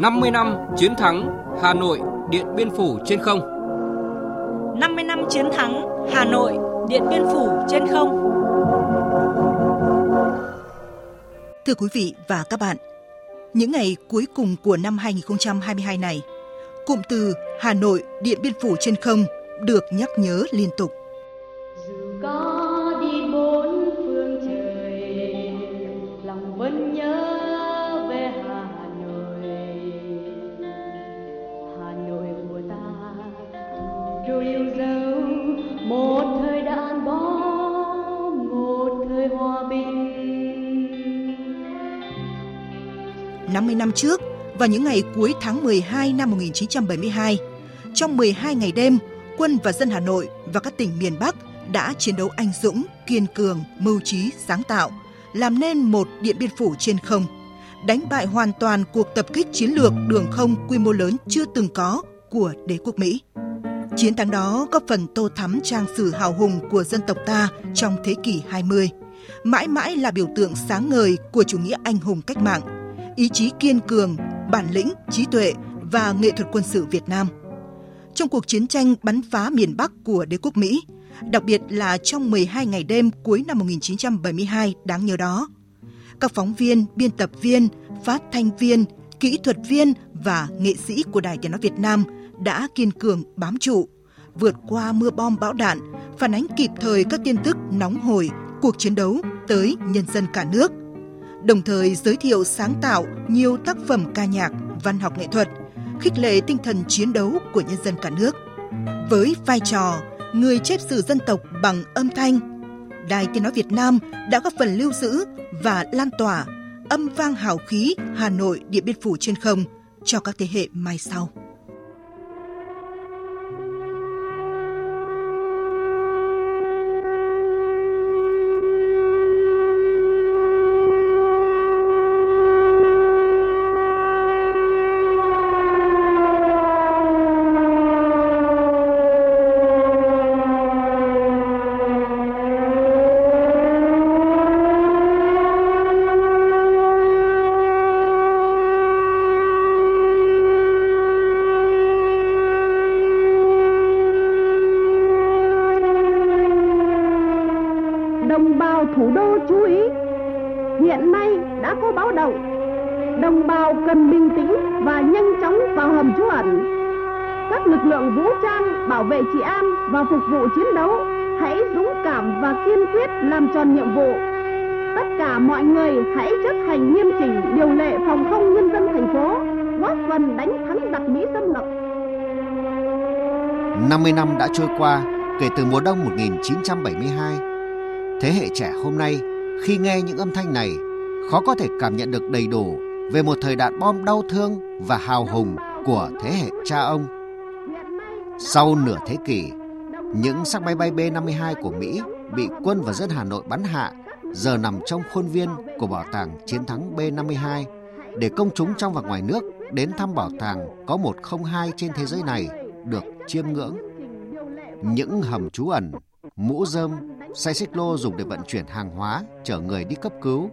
50 năm chiến thắng Hà Nội Điện Biên Phủ trên không 50 năm chiến thắng Hà Nội Điện Biên Phủ trên không Thưa quý vị và các bạn, những ngày cuối cùng của năm 2022 này, cụm từ Hà Nội Điện Biên Phủ trên không được nhắc nhớ liên tục. Năm trước, vào những ngày cuối tháng 12 năm 1972, trong 12 ngày đêm, quân và dân Hà Nội và các tỉnh miền Bắc đã chiến đấu anh dũng, kiên cường, mưu trí, sáng tạo, làm nên một Điện Biên Phủ trên không, đánh bại hoàn toàn cuộc tập kích chiến lược đường không quy mô lớn chưa từng có của đế quốc Mỹ. Chiến thắng đó góp phần tô thắm trang sử hào hùng của dân tộc ta trong thế kỷ 20, mãi mãi là biểu tượng sáng ngời của chủ nghĩa anh hùng cách mạng, ý chí kiên cường, bản lĩnh, trí tuệ và nghệ thuật quân sự Việt Nam. Trong cuộc chiến tranh bắn phá miền Bắc của đế quốc Mỹ, đặc biệt là trong 12 ngày đêm cuối năm 1972 đáng nhớ đó, các phóng viên, biên tập viên, phát thanh viên, kỹ thuật viên và nghệ sĩ của Đài Tiếng Nói Việt Nam đã kiên cường bám trụ, vượt qua mưa bom bão đạn, phản ánh kịp thời các tin tức nóng hổi cuộc chiến đấu tới nhân dân cả nước – đồng thời giới thiệu sáng tạo nhiều tác phẩm ca nhạc, văn học nghệ thuật, khích lệ tinh thần chiến đấu của nhân dân cả nước. Với vai trò người chép sử dân tộc bằng âm thanh, Đài Tiếng Nói Việt Nam đã góp phần lưu giữ và lan tỏa âm vang hào khí Hà Nội Điện Biên Phủ trên không cho các thế hệ mai sau. Người hãy chấp hành nghiêm chỉnh điều lệ phòng không nhân dân thành phố, góp phần đánh thắng giặc Mỹ xâm lược. 50 năm đã trôi qua kể từ mùa đông 1972. Thế hệ trẻ hôm nay khi nghe những âm thanh này khó có thể cảm nhận được đầy đủ về một thời đạn bom đau thương và hào hùng của thế hệ cha ông. Sau nửa thế kỷ, những xác máy bay B-52 của Mỹ bị quân và dân Hà Nội bắn hạ giờ nằm trong khuôn viên của bảo tàng chiến thắng B-52 để công chúng trong và ngoài nước đến thăm bảo tàng có 102 trên thế giới này được chiêm ngưỡng. Những hầm trú ẩn, mũ rơm, xe xích lô dùng để vận chuyển hàng hóa, chở người đi cấp cứu.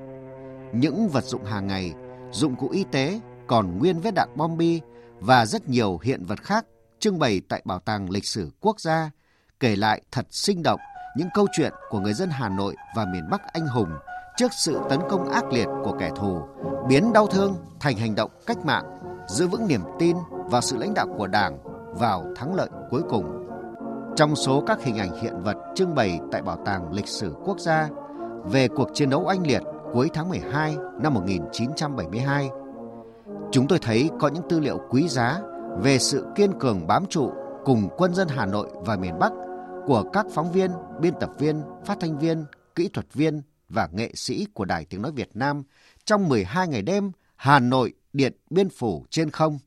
Những vật dụng hàng ngày, dụng cụ y tế còn nguyên vết đạn bom bi và rất nhiều hiện vật khác trưng bày tại Bảo tàng Lịch sử Quốc gia, kể lại thật sinh động những câu chuyện của người dân Hà Nội và miền Bắc anh hùng trước sự tấn công ác liệt của kẻ thù, biến đau thương thành hành động cách mạng, giữ vững niềm tin vào sự lãnh đạo của Đảng vào thắng lợi cuối cùng. Trong số các hình ảnh hiện vật trưng bày tại Bảo tàng Lịch sử Quốc gia về cuộc chiến đấu oanh liệt cuối tháng 12 năm 1972, chúng tôi thấy có những tư liệu quý giá về sự kiên cường bám trụ cùng quân dân Hà Nội và miền Bắc của các phóng viên, biên tập viên, phát thanh viên, kỹ thuật viên và nghệ sĩ của Đài Tiếng Nói Việt Nam trong 12 ngày đêm Hà Nội Điện Biên Phủ trên không.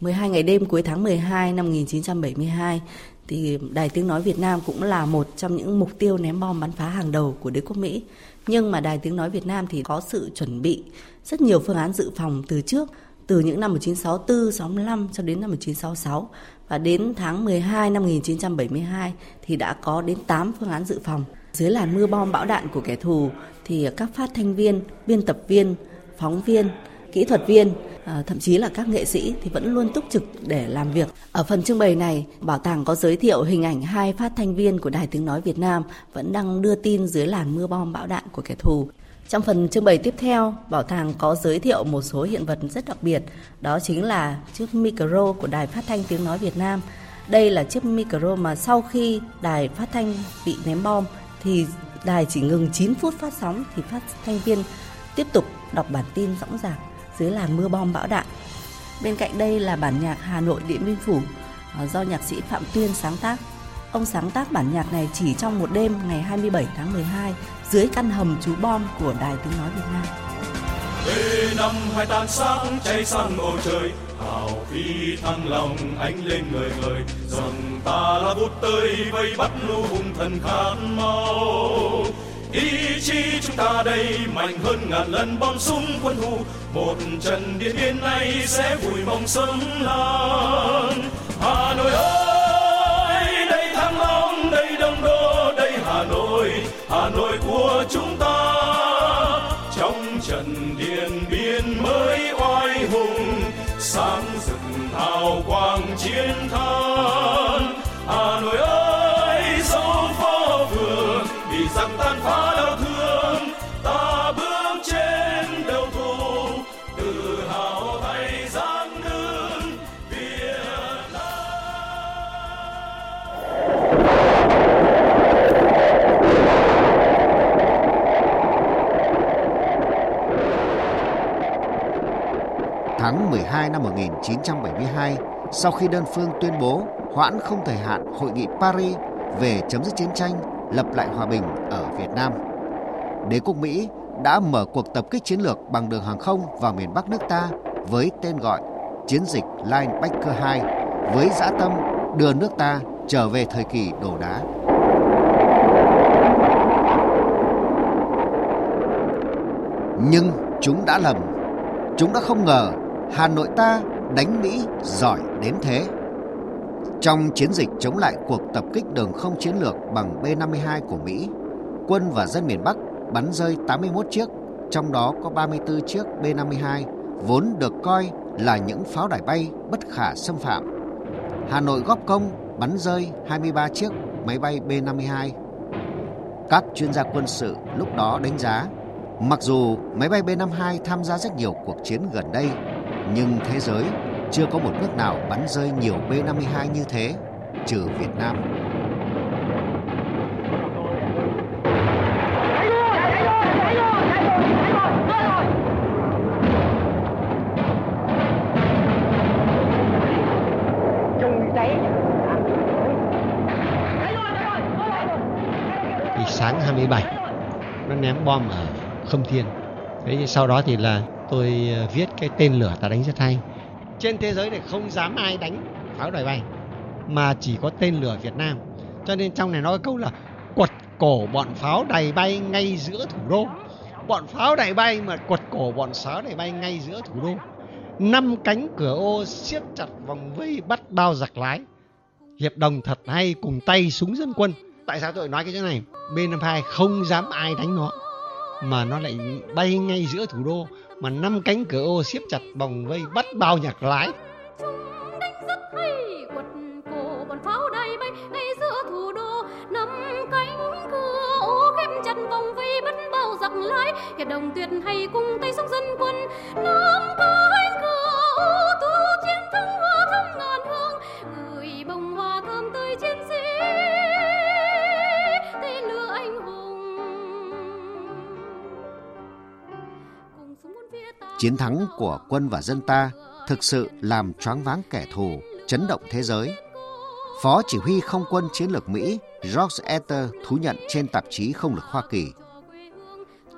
12 ngày đêm cuối tháng 12 năm 1972 thì Đài Tiếng Nói Việt Nam cũng là một trong những mục tiêu ném bom bắn phá hàng đầu của đế quốc Mỹ. Nhưng mà Đài Tiếng Nói Việt Nam thì có sự chuẩn bị rất nhiều phương án dự phòng từ trước, từ những năm 1964, 65 cho đến năm 1966 và đến tháng 12 năm 1972 thì đã có đến 8 phương án dự phòng. Dưới làn mưa bom bão đạn của kẻ thù thì các phát thanh viên, biên tập viên, phóng viên, kỹ thuật viên à, thậm chí là các nghệ sĩ thì vẫn luôn túc trực để làm việc. Ở phần trưng bày này, bảo tàng có giới thiệu hình ảnh hai phát thanh viên của Đài Tiếng Nói Việt Nam vẫn đang đưa tin dưới làn mưa bom bão đạn của kẻ thù. Trong phần trưng bày tiếp theo, bảo tàng có giới thiệu một số hiện vật rất đặc biệt, đó chính là chiếc micro của Đài Phát thanh Tiếng Nói Việt Nam. Đây là chiếc micro mà sau khi đài phát thanh bị ném bom thì đài chỉ ngừng 9 phút phát sóng thì phát thanh viên tiếp tục đọc bản tin rõ ràng dưới làn mưa bom bão đạn. Bên cạnh đây là bản nhạc Hà Nội Điện Biên Phủ à, do nhạc sĩ Phạm Tuyên sáng tác. Ông sáng tác bản nhạc này chỉ trong một đêm ngày 27 tháng 12 dưới căn hầm trú bom của Đài Tiếng Nói Việt Nam. Ê năm hai tan sáng, cháy sang bầu trời, hào khí thăng lòng, ánh lên người người. Rằng ta là bút tơi vây bắt lũ hung thần khát máu. Ý chí chúng ta đây mạnh hơn ngàn lần bom súng quân thù một trận điện biên này sẽ vùi mong sớm lan. Hà nội ơi, đây thăng long, đây đông đô, đây hà nội. Hà nội chúng ta. Trong trận điện biên mới oai hùng, sáng rực hào quang chiến thắng. Hà nội ơi, dấu phố phường bị giặc tan phá 12 năm 1972, sau khi đơn phương tuyên bố hoãn không thời hạn Hội nghị Paris về chấm dứt chiến tranh, lập lại hòa bình ở Việt Nam, đế quốc Mỹ đã mở cuộc tập kích chiến lược bằng đường hàng không vào miền Bắc nước ta với tên gọi Chiến dịch Linebacker 2 với dã tâm đưa nước ta trở về thời kỳ đổ đá. Nhưng chúng đã lầm. Chúng đã không ngờ Hà Nội ta đánh Mỹ giỏi đến thế. Trong chiến dịch chống lại cuộc tập kích đường không chiến lược bằng B-52 của Mỹ, quân và dân miền Bắc bắn rơi 81 chiếc, trong đó có 34 chiếc B-52 vốn được coi là những pháo đài bay bất khả xâm phạm. Hà Nội góp công bắn rơi 23 chiếc máy bay B-52. Các chuyên gia quân sự lúc đó đánh giá, mặc dù máy bay B-52 tham gia rất nhiều cuộc chiến gần đây, nhưng thế giới chưa có một nước nào bắn rơi nhiều B-52 như thế, trừ Việt Nam. thì sáng 27 nó ném bom ở Khâm Thiên. Thế sau đó thì là tôi ờ, viết cái tên lửa ta đánh rất hay. Trên thế giới này không dám ai đánh pháo đài bay, mà chỉ có tên lửa Việt Nam. Cho nên trong này nói câu là quật cổ bọn pháo đài bay ngay giữa thủ đô. Bọn pháo đài bay mà quật cổ bọn pháo đài bay ngay giữa thủ đô. Năm cánh cửa ô siết chặt vòng vây bắt bao giặc lái. Hiệp đồng thật hay cùng tay súng dân quân tại sao tôi nói cái chỗ này B52 không dám ai đánh nó, mà nó lại bay ngay giữa thủ đô mà năm cánh cửa ô siết chặt vòng vây bắt bao nhạc lái. Đánh rất hay, quật cổ pháo bay. Ngay giữa thủ đô, năm cánh cửa ô chặt vòng vây bắt bao giặc lái. Hiệp đồng tuyệt hay cùng tay súng dân quân, năm cao Chiến thắng của quân và dân ta thực sự làm choáng váng kẻ thù, chấn động thế giới. Phó chỉ huy không quân chiến lược Mỹ George Ether thú nhận trên tạp chí Không lực Hoa Kỳ.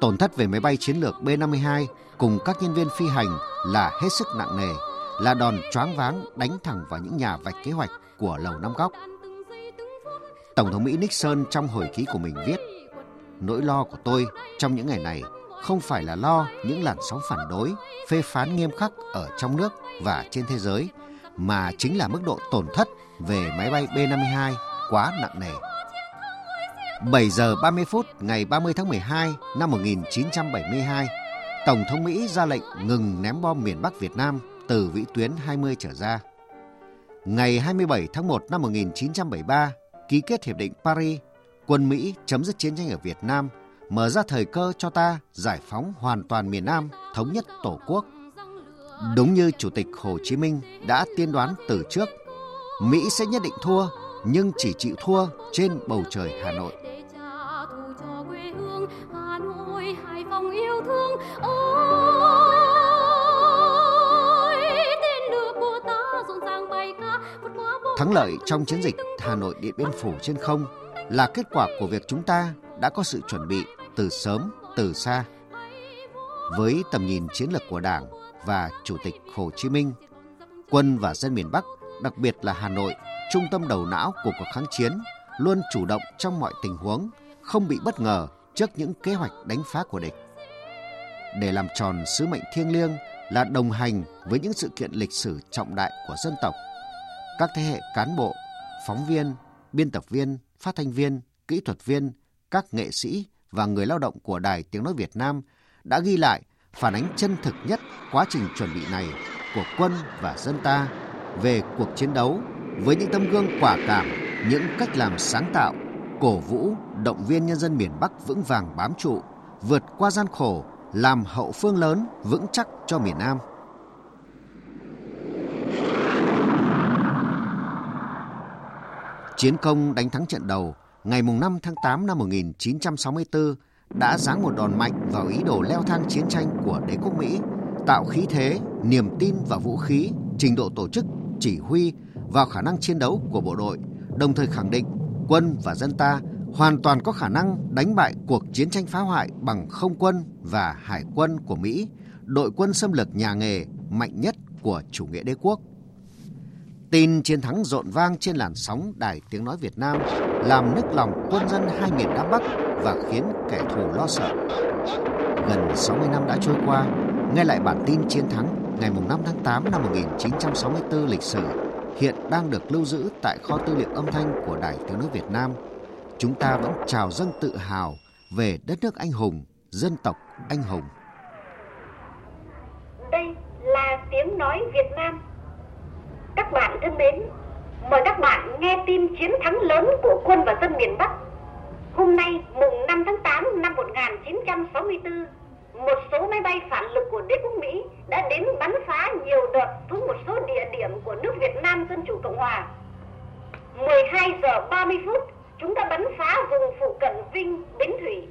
Tổn thất về máy bay chiến lược B-52 cùng các nhân viên phi hành là hết sức nặng nề, là đòn choáng váng đánh thẳng vào những nhà vạch kế hoạch của Lầu Năm Góc. Tổng thống Mỹ Nixon trong hồi ký của mình viết, nỗi lo của tôi trong những ngày này không phải là lo những làn sóng phản đối, phê phán nghiêm khắc ở trong nước và trên thế giới, mà chính là mức độ tổn thất về máy bay B-52 quá nặng nề. 7 giờ 30 phút ngày 30 tháng 12 năm 1972, Tổng thống Mỹ ra lệnh ngừng ném bom miền Bắc Việt Nam từ vĩ tuyến 20 trở ra. Ngày 27 tháng 1 năm 1973, ký kết Hiệp định Paris, quân Mỹ chấm dứt chiến tranh ở Việt Nam, mở ra thời cơ cho ta giải phóng hoàn toàn miền Nam, thống nhất Tổ quốc. Đúng như Chủ tịch Hồ Chí Minh đã tiên đoán từ trước, Mỹ sẽ nhất định thua, nhưng chỉ chịu thua trên bầu trời Hà Nội. Thắng lợi trong chiến dịch Hà Nội Điện Biên Phủ trên không là kết quả của việc chúng ta đã có sự chuẩn bị từ sớm, từ xa. Với tầm nhìn chiến lược của Đảng và Chủ tịch Hồ Chí Minh, quân và dân miền Bắc, đặc biệt là Hà Nội, trung tâm đầu não của cuộc kháng chiến, luôn chủ động trong mọi tình huống, không bị bất ngờ trước những kế hoạch đánh phá của địch. Để làm tròn sứ mệnh thiêng liêng là đồng hành với những sự kiện lịch sử trọng đại của dân tộc, các thế hệ cán bộ, phóng viên, biên tập viên, phát thanh viên, kỹ thuật viên, các nghệ sĩ và người lao động của Đài Tiếng Nói Việt Nam đã ghi lại phản ánh chân thực nhất quá trình chuẩn bị này của quân và dân ta về cuộc chiến đấu với những tấm gương quả cảm, những cách làm sáng tạo, cổ vũ, động viên nhân dân miền Bắc vững vàng bám trụ, vượt qua gian khổ, làm hậu phương lớn vững chắc cho miền Nam. Chiến công đánh thắng trận đầu ngày 5 tháng 8 năm 1964 đã giáng một đòn mạnh vào ý đồ leo thang chiến tranh của đế quốc Mỹ, tạo khí thế, niềm tin vào vũ khí, trình độ tổ chức, chỉ huy và khả năng chiến đấu của bộ đội, đồng thời khẳng định quân và dân ta hoàn toàn có khả năng đánh bại cuộc chiến tranh phá hoại bằng không quân và hải quân của Mỹ, đội quân xâm lược nhà nghề mạnh nhất của chủ nghĩa đế quốc. Tin chiến thắng rộn vang trên làn sóng Đài Tiếng Nói Việt Nam làm nức lòng quân dân hai miền Nam Bắc và khiến kẻ thù lo sợ. Gần 60 năm đã trôi qua, nghe lại bản tin chiến thắng ngày 5 tháng 8 năm 1964 lịch sử hiện đang được lưu giữ tại kho tư liệu âm thanh của Đài Tiếng Nói Việt Nam. Chúng ta vẫn trào dâng tự hào về đất nước anh hùng, dân tộc anh hùng. Đây là tiếng nói Việt Nam các bạn thân mến, mời các bạn nghe tin chiến thắng lớn của quân và dân miền Bắc. Hôm nay, mùng 5 tháng 8 năm 1964, một số máy bay phản lực của đế quốc Mỹ đã đến bắn phá nhiều đợt xuống một số địa điểm của nước Việt Nam Dân Chủ Cộng Hòa. 12 giờ 30 phút, chúng ta bắn phá vùng phụ cận Vinh, Bến Thủy.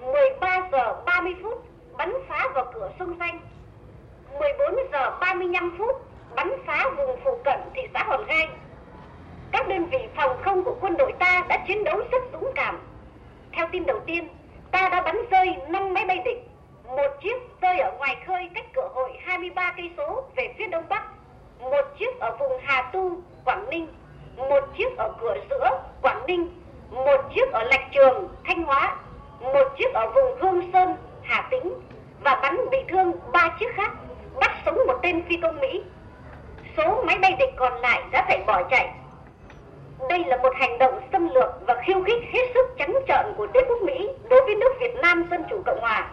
13 giờ 30 phút, bắn phá vào cửa sông Danh. 14 giờ 35 phút, bắn phá vùng phụ cận thị xã Hòn Gai. Các đơn vị phòng không của quân đội ta đã chiến đấu rất dũng cảm. Theo tin đầu tiên, ta đã bắn rơi 5 máy bay địch, một chiếc rơi ở ngoài khơi cách cửa hội 23 cây số về phía đông bắc, một chiếc ở vùng Hà Tu, Quảng Ninh, một chiếc ở cửa giữa, Quảng Ninh, một chiếc ở Lạch Trường, Thanh Hóa, một chiếc ở vùng Hương Sơn, Hà Tĩnh và bắn bị thương ba chiếc khác, bắt sống một tên phi công Mỹ số máy bay địch còn lại đã phải bỏ chạy. Đây là một hành động xâm lược và khiêu khích hết sức trắng trợn của đế quốc Mỹ đối với nước Việt Nam Dân Chủ Cộng Hòa.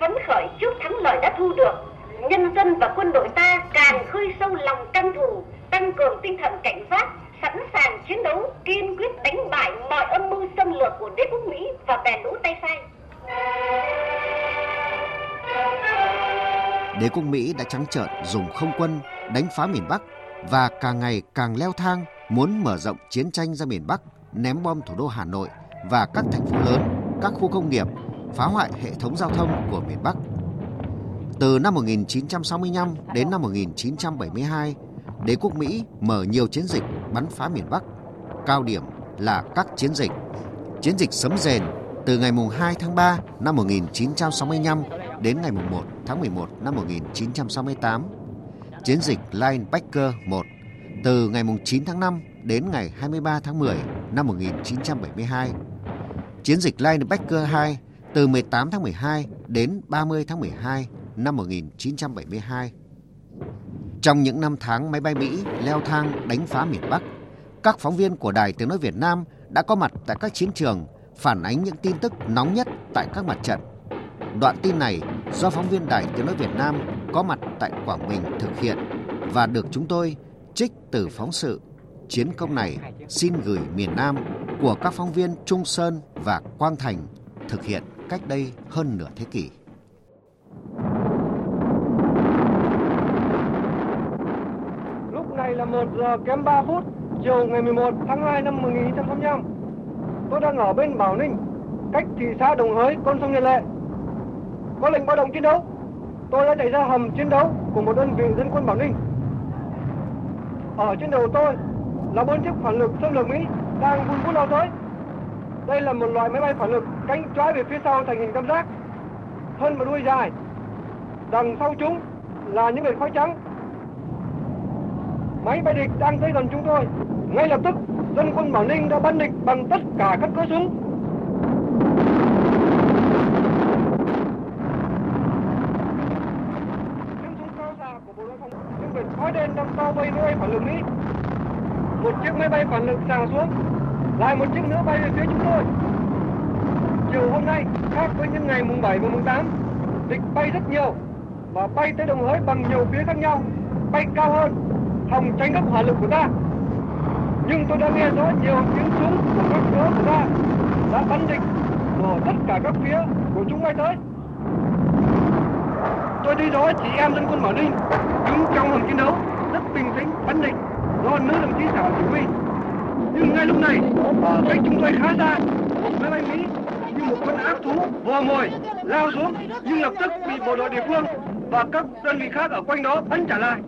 Phấn khởi trước thắng lợi đã thu được, nhân dân và quân đội ta càng khơi sâu lòng căm thù, tăng cường tinh thần cảnh giác, sẵn sàng chiến đấu, kiên quyết đánh bại mọi âm mưu xâm lược của đế quốc Mỹ và bè lũ tay sai đế quốc Mỹ đã trắng trợn dùng không quân đánh phá miền Bắc và càng ngày càng leo thang muốn mở rộng chiến tranh ra miền Bắc, ném bom thủ đô Hà Nội và các thành phố lớn, các khu công nghiệp, phá hoại hệ thống giao thông của miền Bắc. Từ năm 1965 đến năm 1972, đế quốc Mỹ mở nhiều chiến dịch bắn phá miền Bắc. Cao điểm là các chiến dịch. Chiến dịch sấm rền từ ngày 2 tháng 3 năm 1965 đến ngày 1 tháng 11 năm 1968. Chiến dịch Linebacker 1 từ ngày 9 tháng 5 đến ngày 23 tháng 10 năm 1972. Chiến dịch Linebacker 2 từ 18 tháng 12 đến 30 tháng 12 năm 1972. Trong những năm tháng máy bay Mỹ leo thang đánh phá miền Bắc, các phóng viên của Đài Tiếng Nói Việt Nam đã có mặt tại các chiến trường phản ánh những tin tức nóng nhất tại các mặt trận Đoạn tin này do phóng viên Đài Tiếng Nói Việt Nam có mặt tại Quảng Bình thực hiện và được chúng tôi trích từ phóng sự Chiến công này xin gửi miền Nam của các phóng viên Trung Sơn và Quang Thành thực hiện cách đây hơn nửa thế kỷ. Lúc này là 1 giờ kém 3 phút chiều ngày 11 tháng 2 năm 1985. Tôi đang ở bên Bảo Ninh, cách thị xã Đồng Hới, con sông Nhật Lệ. Có lệnh báo động chiến đấu. Tôi đã chạy ra hầm chiến đấu của một đơn vị dân quân Bảo Ninh. Ở trên đầu tôi là bốn chiếc phản lực xâm lược Mỹ đang vun vút lao tới. Đây là một loại máy bay phản lực cánh trái về phía sau thành hình tam giác, thân và đuôi dài. Đằng sau chúng là những vệt khói trắng. Máy bay địch đang tới gần chúng tôi. Ngay lập tức, dân quân Bảo Ninh đã bắn địch bằng tất cả các cỡ súng. Những súng cao xạ của bộ đội phòng những vệt khói đen đang bao vây máy bay phản lực Mỹ. Một chiếc máy bay phản lực xào xuống, lại một chiếc nữa bay về phía chúng tôi. Chiều hôm nay, khác với những ngày mùng 7 và mùng 8, địch bay rất nhiều và bay tới đồng hới bằng nhiều phía khác nhau, bay cao hơn, hòng tránh các hỏa lực của ta. Nhưng tôi đã nghe rõ nhiều tiếng súng của các cỡ của ta đã bắn địch ở tất cả các phía của chúng bay tới. Tôi đi đó chị em dân quân Bảo Ninh đứng trong hầm chiến đấu rất bình tĩnh bắn địch do nữ đồng chí sở chỉ huy. Nhưng ngay lúc này à, ở cách chúng tôi khá xa, máy bay Mỹ như một con ác thú vò mồi lao xuống nhưng lập tức bị bộ đội địa phương và các đơn vị khác ở quanh đó bắn trả lại.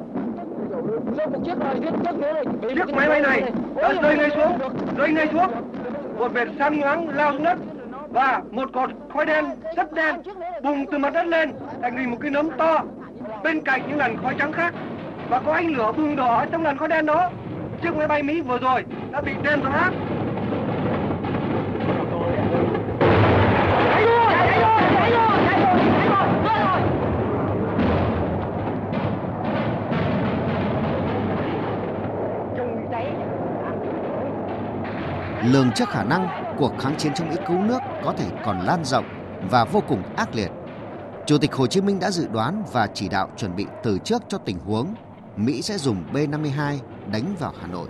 Chiếc máy bay này đã rơi ngay xuống, rơi ngay xuống. Một vệt sáng nhoáng lao xuống đất và một cột khói đen rất đen bùng từ mặt đất lên thành hình một cái nấm to bên cạnh những làn khói trắng khác và có ánh lửa bùng đỏ trong làn khói đen đó. Chiếc máy bay Mỹ vừa rồi đã bị đen rát lường trước khả năng cuộc kháng chiến chống Mỹ cứu nước có thể còn lan rộng và vô cùng ác liệt. Chủ tịch Hồ Chí Minh đã dự đoán và chỉ đạo chuẩn bị từ trước cho tình huống Mỹ sẽ dùng B-52 đánh vào Hà Nội.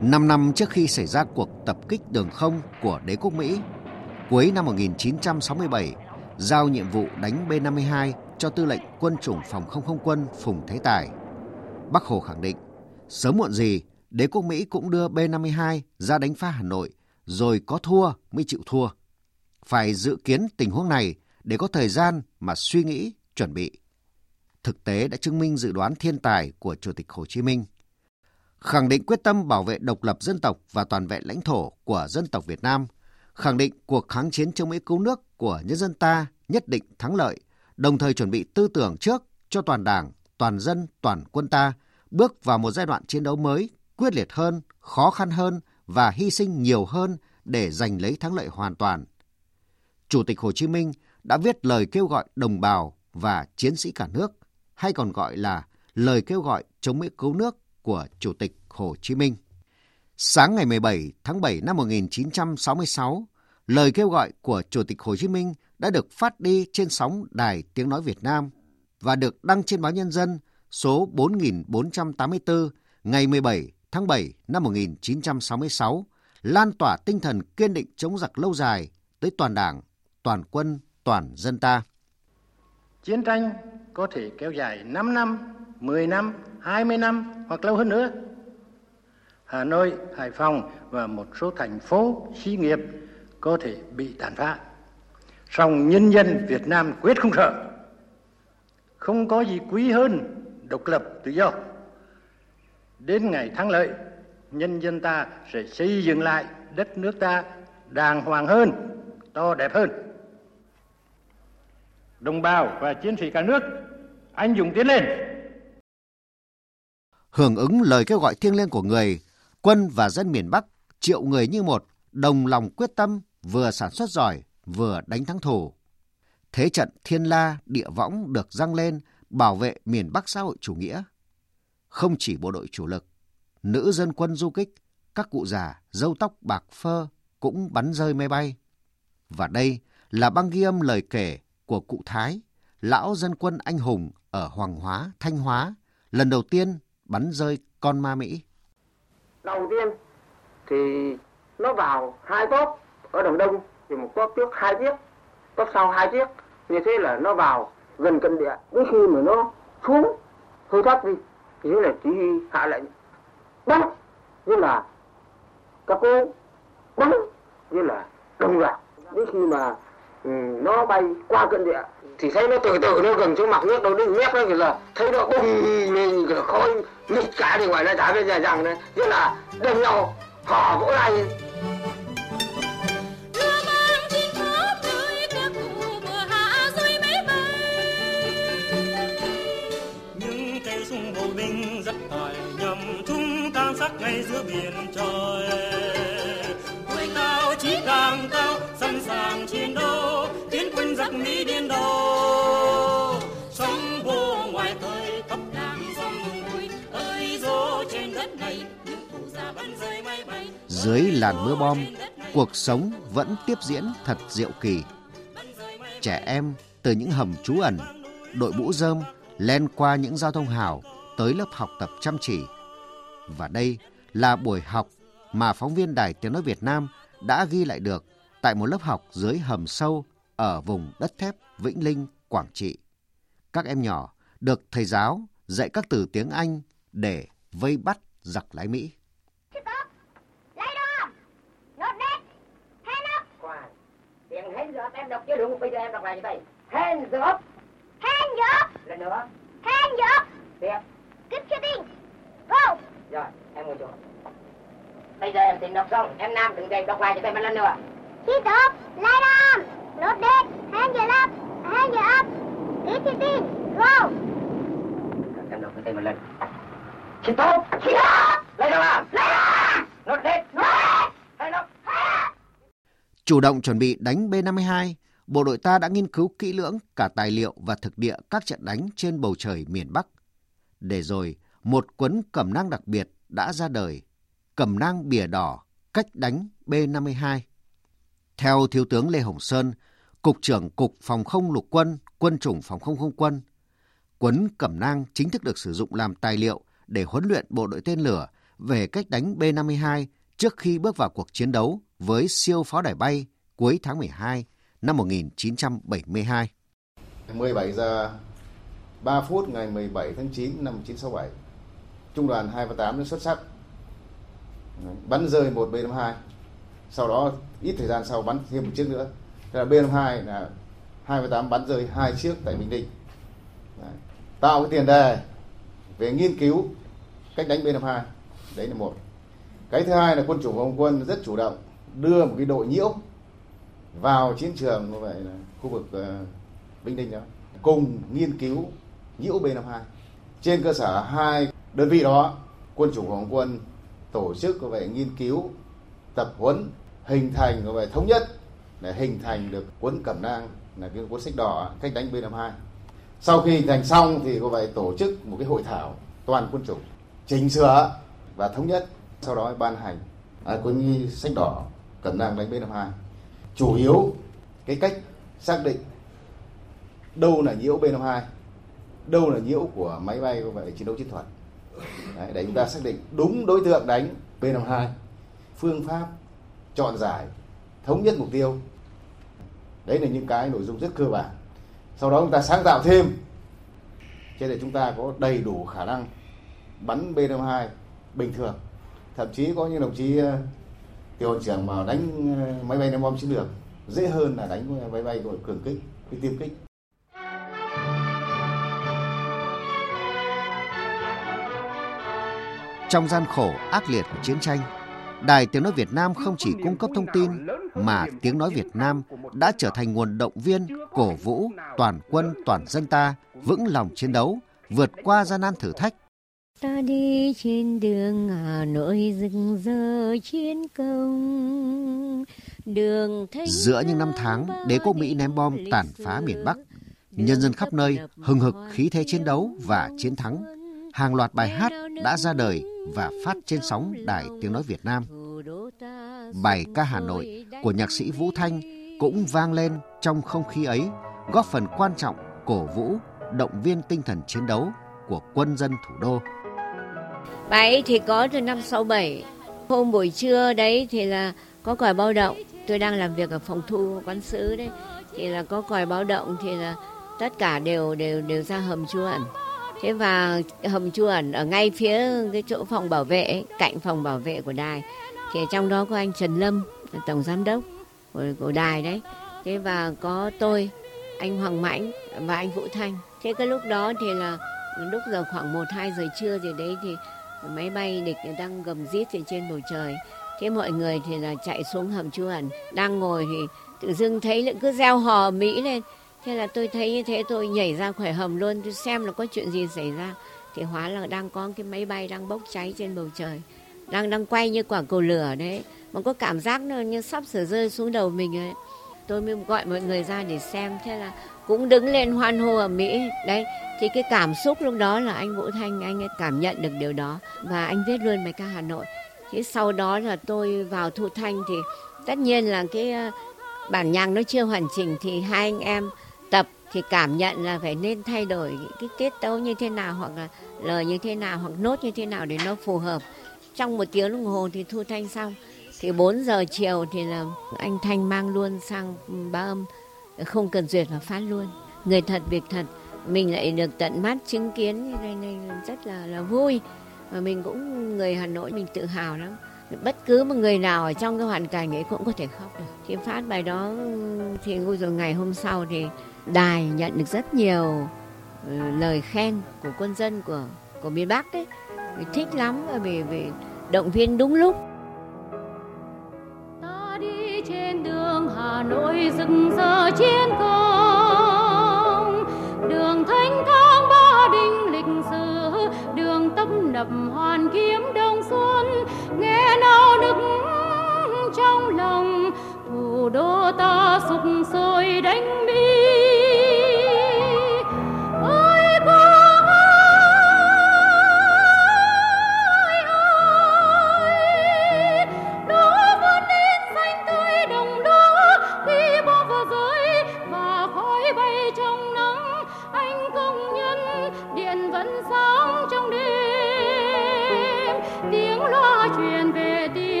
Năm năm trước khi xảy ra cuộc tập kích đường không của đế quốc Mỹ, cuối năm 1967, giao nhiệm vụ đánh B-52 cho tư lệnh quân chủng phòng không không quân Phùng Thế Tài. Bắc Hồ khẳng định, sớm muộn gì đế quốc Mỹ cũng đưa B-52 ra đánh phá Hà Nội, rồi có thua mới chịu thua. Phải dự kiến tình huống này để có thời gian mà suy nghĩ, chuẩn bị. Thực tế đã chứng minh dự đoán thiên tài của Chủ tịch Hồ Chí Minh. Khẳng định quyết tâm bảo vệ độc lập dân tộc và toàn vẹn lãnh thổ của dân tộc Việt Nam, khẳng định cuộc kháng chiến chống Mỹ cứu nước của nhân dân ta nhất định thắng lợi, đồng thời chuẩn bị tư tưởng trước cho toàn đảng, toàn dân, toàn quân ta bước vào một giai đoạn chiến đấu mới quyết liệt hơn, khó khăn hơn và hy sinh nhiều hơn để giành lấy thắng lợi hoàn toàn. Chủ tịch Hồ Chí Minh đã viết lời kêu gọi đồng bào và chiến sĩ cả nước, hay còn gọi là lời kêu gọi chống Mỹ cứu nước của Chủ tịch Hồ Chí Minh. Sáng ngày 17 tháng 7 năm 1966, lời kêu gọi của Chủ tịch Hồ Chí Minh đã được phát đi trên sóng Đài Tiếng Nói Việt Nam và được đăng trên báo Nhân dân số 4484 ngày 17 tháng 7 năm 1966, lan tỏa tinh thần kiên định chống giặc lâu dài tới toàn đảng, toàn quân, toàn dân ta. Chiến tranh có thể kéo dài 5 năm, 10 năm, 20 năm hoặc lâu hơn nữa. Hà Nội, Hải Phòng và một số thành phố xí nghiệp có thể bị tàn phá. Song nhân dân Việt Nam quyết không sợ. Không có gì quý hơn độc lập tự do. Đến ngày thắng lợi, nhân dân ta sẽ xây dựng lại đất nước ta đàng hoàng hơn, to đẹp hơn. Đồng bào và chiến sĩ cả nước, anh dũng tiến lên. Hưởng ứng lời kêu gọi thiêng liêng của người, quân và dân miền Bắc triệu người như một, đồng lòng quyết tâm vừa sản xuất giỏi, vừa đánh thắng thù. Thế trận thiên la, địa võng được răng lên bảo vệ miền Bắc xã hội chủ nghĩa. Không chỉ bộ đội chủ lực, nữ dân quân du kích, các cụ già, dâu tóc bạc phơ cũng bắn rơi máy bay. Và đây là băng ghi âm lời kể của cụ Thái, lão dân quân anh hùng ở Hoàng Hóa, Thanh Hóa, lần đầu tiên bắn rơi con ma Mỹ. Đầu tiên thì nó vào hai tốp ở Đồng đông thì một tốp trước hai chiếc, tốp sau hai chiếc. Như thế là nó vào gần cân địa. Đến khi mà nó xuống hơi thấp đi thì là chỉ hạ lệnh bắn như là các cô bắn như là đồng loạt đến khi mà nó bay qua cận địa. Thì thấy nó từ từ nó gần xuống mặt nước đâu đến mét đó thì là thấy nó bùng lên cái khói mịt cả thì ngoài là trả bên nhà rằng đấy như là đâm nhau hò vỗ tay. Ngay giữa biển trời dưới làn mưa bom cuộc sống vẫn tiếp diễn thật diệu kỳ trẻ em từ những hầm trú ẩn đội mũ rơm len qua những giao thông hào tới lớp học tập chăm chỉ và đây là buổi học mà phóng viên Đài Tiếng Nói Việt Nam đã ghi lại được tại một lớp học dưới hầm sâu ở vùng đất thép Vĩnh Linh, Quảng Trị. Các em nhỏ được thầy giáo dạy các từ tiếng Anh để vây bắt giặc lái Mỹ. Tiếng hands up em đọc chưa đúng, bây giờ em đọc lại như vậy. Hands up. Hands up. Lần nữa. Hands up. Tiếp. Keep shooting. Go. Rồi, em ngồi chỗ. Bây giờ em tìm đọc xong, em Nam đừng dậy đọc lại cho em một lần nữa. Sit up. Down. Not dead. Hands up. Hands up. Keep shooting. Go. Em đọc cho em một lần. Sit up. Sit up. Lie down. Lie down. Not dead. Not dead. Hands up. Chủ động chuẩn bị đánh B-52, bộ đội ta đã nghiên cứu kỹ lưỡng cả tài liệu và thực địa các trận đánh trên bầu trời miền Bắc. Để rồi, một cuốn cẩm nang đặc biệt đã ra đời, cẩm nang bìa đỏ, cách đánh B-52. Theo Thiếu tướng Lê Hồng Sơn, Cục trưởng Cục Phòng không Lục quân, Quân chủng Phòng không không quân, cuốn cẩm nang chính thức được sử dụng làm tài liệu để huấn luyện bộ đội tên lửa về cách đánh B-52 trước khi bước vào cuộc chiến đấu với siêu pháo đài bay cuối tháng 12 năm 1972. 17 giờ 3 phút ngày 17 tháng 9 năm 1967, Trung đoàn 238 đã xuất sắc bắn rơi một B-52. Sau đó ít thời gian sau bắn thêm một chiếc nữa. Thế là B-52 là 28 bắn rơi hai chiếc tại Bình Định. Đấy. Tạo cái tiền đề về nghiên cứu cách đánh B-52. Đấy là một. Cái thứ hai là quân chủng phòng quân rất chủ động đưa một cái đội nhiễu vào chiến trường như vậy là khu vực uh, Bình Định đó cùng nghiên cứu nhiễu B52 trên cơ sở hai đơn vị đó quân chủng phòng quân tổ chức như vậy nghiên cứu tập huấn hình thành như vậy thống nhất để hình thành được cuốn cẩm nang là cái cuốn sách đỏ cách đánh B52 sau khi hình thành xong thì có vậy tổ chức một cái hội thảo toàn quân chủng chỉnh sửa và thống nhất sau đó ban hành. À, cuốn sách đỏ cẩm nang đánh B52 chủ yếu cái cách xác định đâu là nhiễu B52 đâu là nhiễu của máy bay vậy chiến đấu chiến thuật. Đấy, để chúng ta xác định đúng đối tượng đánh B52 phương pháp chọn giải thống nhất mục tiêu. Đấy là những cái nội dung rất cơ bản. Sau đó chúng ta sáng tạo thêm. Cho để chúng ta có đầy đủ khả năng bắn B52 bình thường. Thậm chí có những đồng chí thì hội trưởng mà đánh ờ, máy bay ném bom chiến lược dễ hơn là đánh máy bay gọi cường kích cái tiêm kích Trong gian khổ ác liệt của chiến tranh, Đài Tiếng Nói Việt Nam không chỉ cung cấp thông tin, mà Tiếng Nói Việt Nam đã trở thành nguồn động viên, cổ vũ toàn quân toàn dân ta vững lòng chiến đấu, vượt qua gian nan thử thách. Ta đi trên đường Hà Nội rừng rơ chiến công. Đường Giữa những năm tháng đế quốc Mỹ ném bom tàn phá miền Bắc, nhân dân khắp nơi hừng hực khí thế chiến đấu và chiến thắng. Hàng loạt bài hát đã ra đời và phát trên sóng Đài Tiếng Nói Việt Nam. Bài ca Hà Nội của nhạc sĩ Vũ Thanh cũng vang lên trong không khí ấy, góp phần quan trọng cổ vũ, động viên tinh thần chiến đấu của quân dân thủ đô bà ấy thì có từ năm 67. Hôm buổi trưa đấy thì là có còi báo động. Tôi đang làm việc ở phòng thu quán sứ đấy. Thì là có còi báo động thì là tất cả đều đều đều ra hầm trú ẩn. Thế và hầm trú ẩn ở ngay phía cái chỗ phòng bảo vệ, cạnh phòng bảo vệ của đài. Thì trong đó có anh Trần Lâm, tổng giám đốc của, của đài đấy. Thế và có tôi, anh Hoàng Mãnh và anh Vũ Thanh. Thế cái lúc đó thì là lúc giờ khoảng 1 2 giờ trưa gì đấy thì máy bay địch đang gầm rít ở trên bầu trời. Thế mọi người thì là chạy xuống hầm trú ẩn, đang ngồi thì tự dưng thấy lại cứ reo hò Mỹ lên. Thế là tôi thấy như thế tôi nhảy ra khỏi hầm luôn, tôi xem là có chuyện gì xảy ra. Thì hóa là đang có cái máy bay đang bốc cháy trên bầu trời, đang đang quay như quả cầu lửa đấy. Mà có cảm giác nó như sắp sửa rơi xuống đầu mình ấy. Tôi mới gọi mọi người ra để xem, thế là cũng đứng lên hoan hô ở Mỹ. Đấy, thì cái cảm xúc lúc đó là anh Vũ Thanh anh ấy cảm nhận được điều đó và anh viết luôn bài ca Hà Nội. Thế sau đó là tôi vào thu thanh thì tất nhiên là cái ờ, bản nhạc nó chưa hoàn chỉnh thì hai anh em tập thì cảm nhận là phải nên thay đổi cái tiết tấu như thế nào hoặc là lời như thế nào hoặc nốt như thế nào để nó phù hợp. Trong một tiếng đồng hồ thì thu thanh xong. Thì 4 giờ chiều thì là anh Thanh mang luôn sang ba âm không cần duyệt và phát luôn. Người thật, việc thật, mình lại được tận mắt chứng kiến như này này, rất là là vui. Và mình cũng, người Hà Nội mình tự hào lắm. Bất cứ một người nào ở trong cái hoàn cảnh ấy cũng có thể khóc được. Thì phát bài đó, thì rồi ngày hôm sau thì đài nhận được rất nhiều ừ, lời khen của quân dân của của miền Bắc đấy thích lắm vì vì động viên đúng lúc. Nội rực rỡ chiến công. Đường thanh thang ba đình lịch sử, đường tấp nập hoàn kiếm đông xuân. Nghe nao nức trong lòng, thủ đô ta sục sôi đánh bi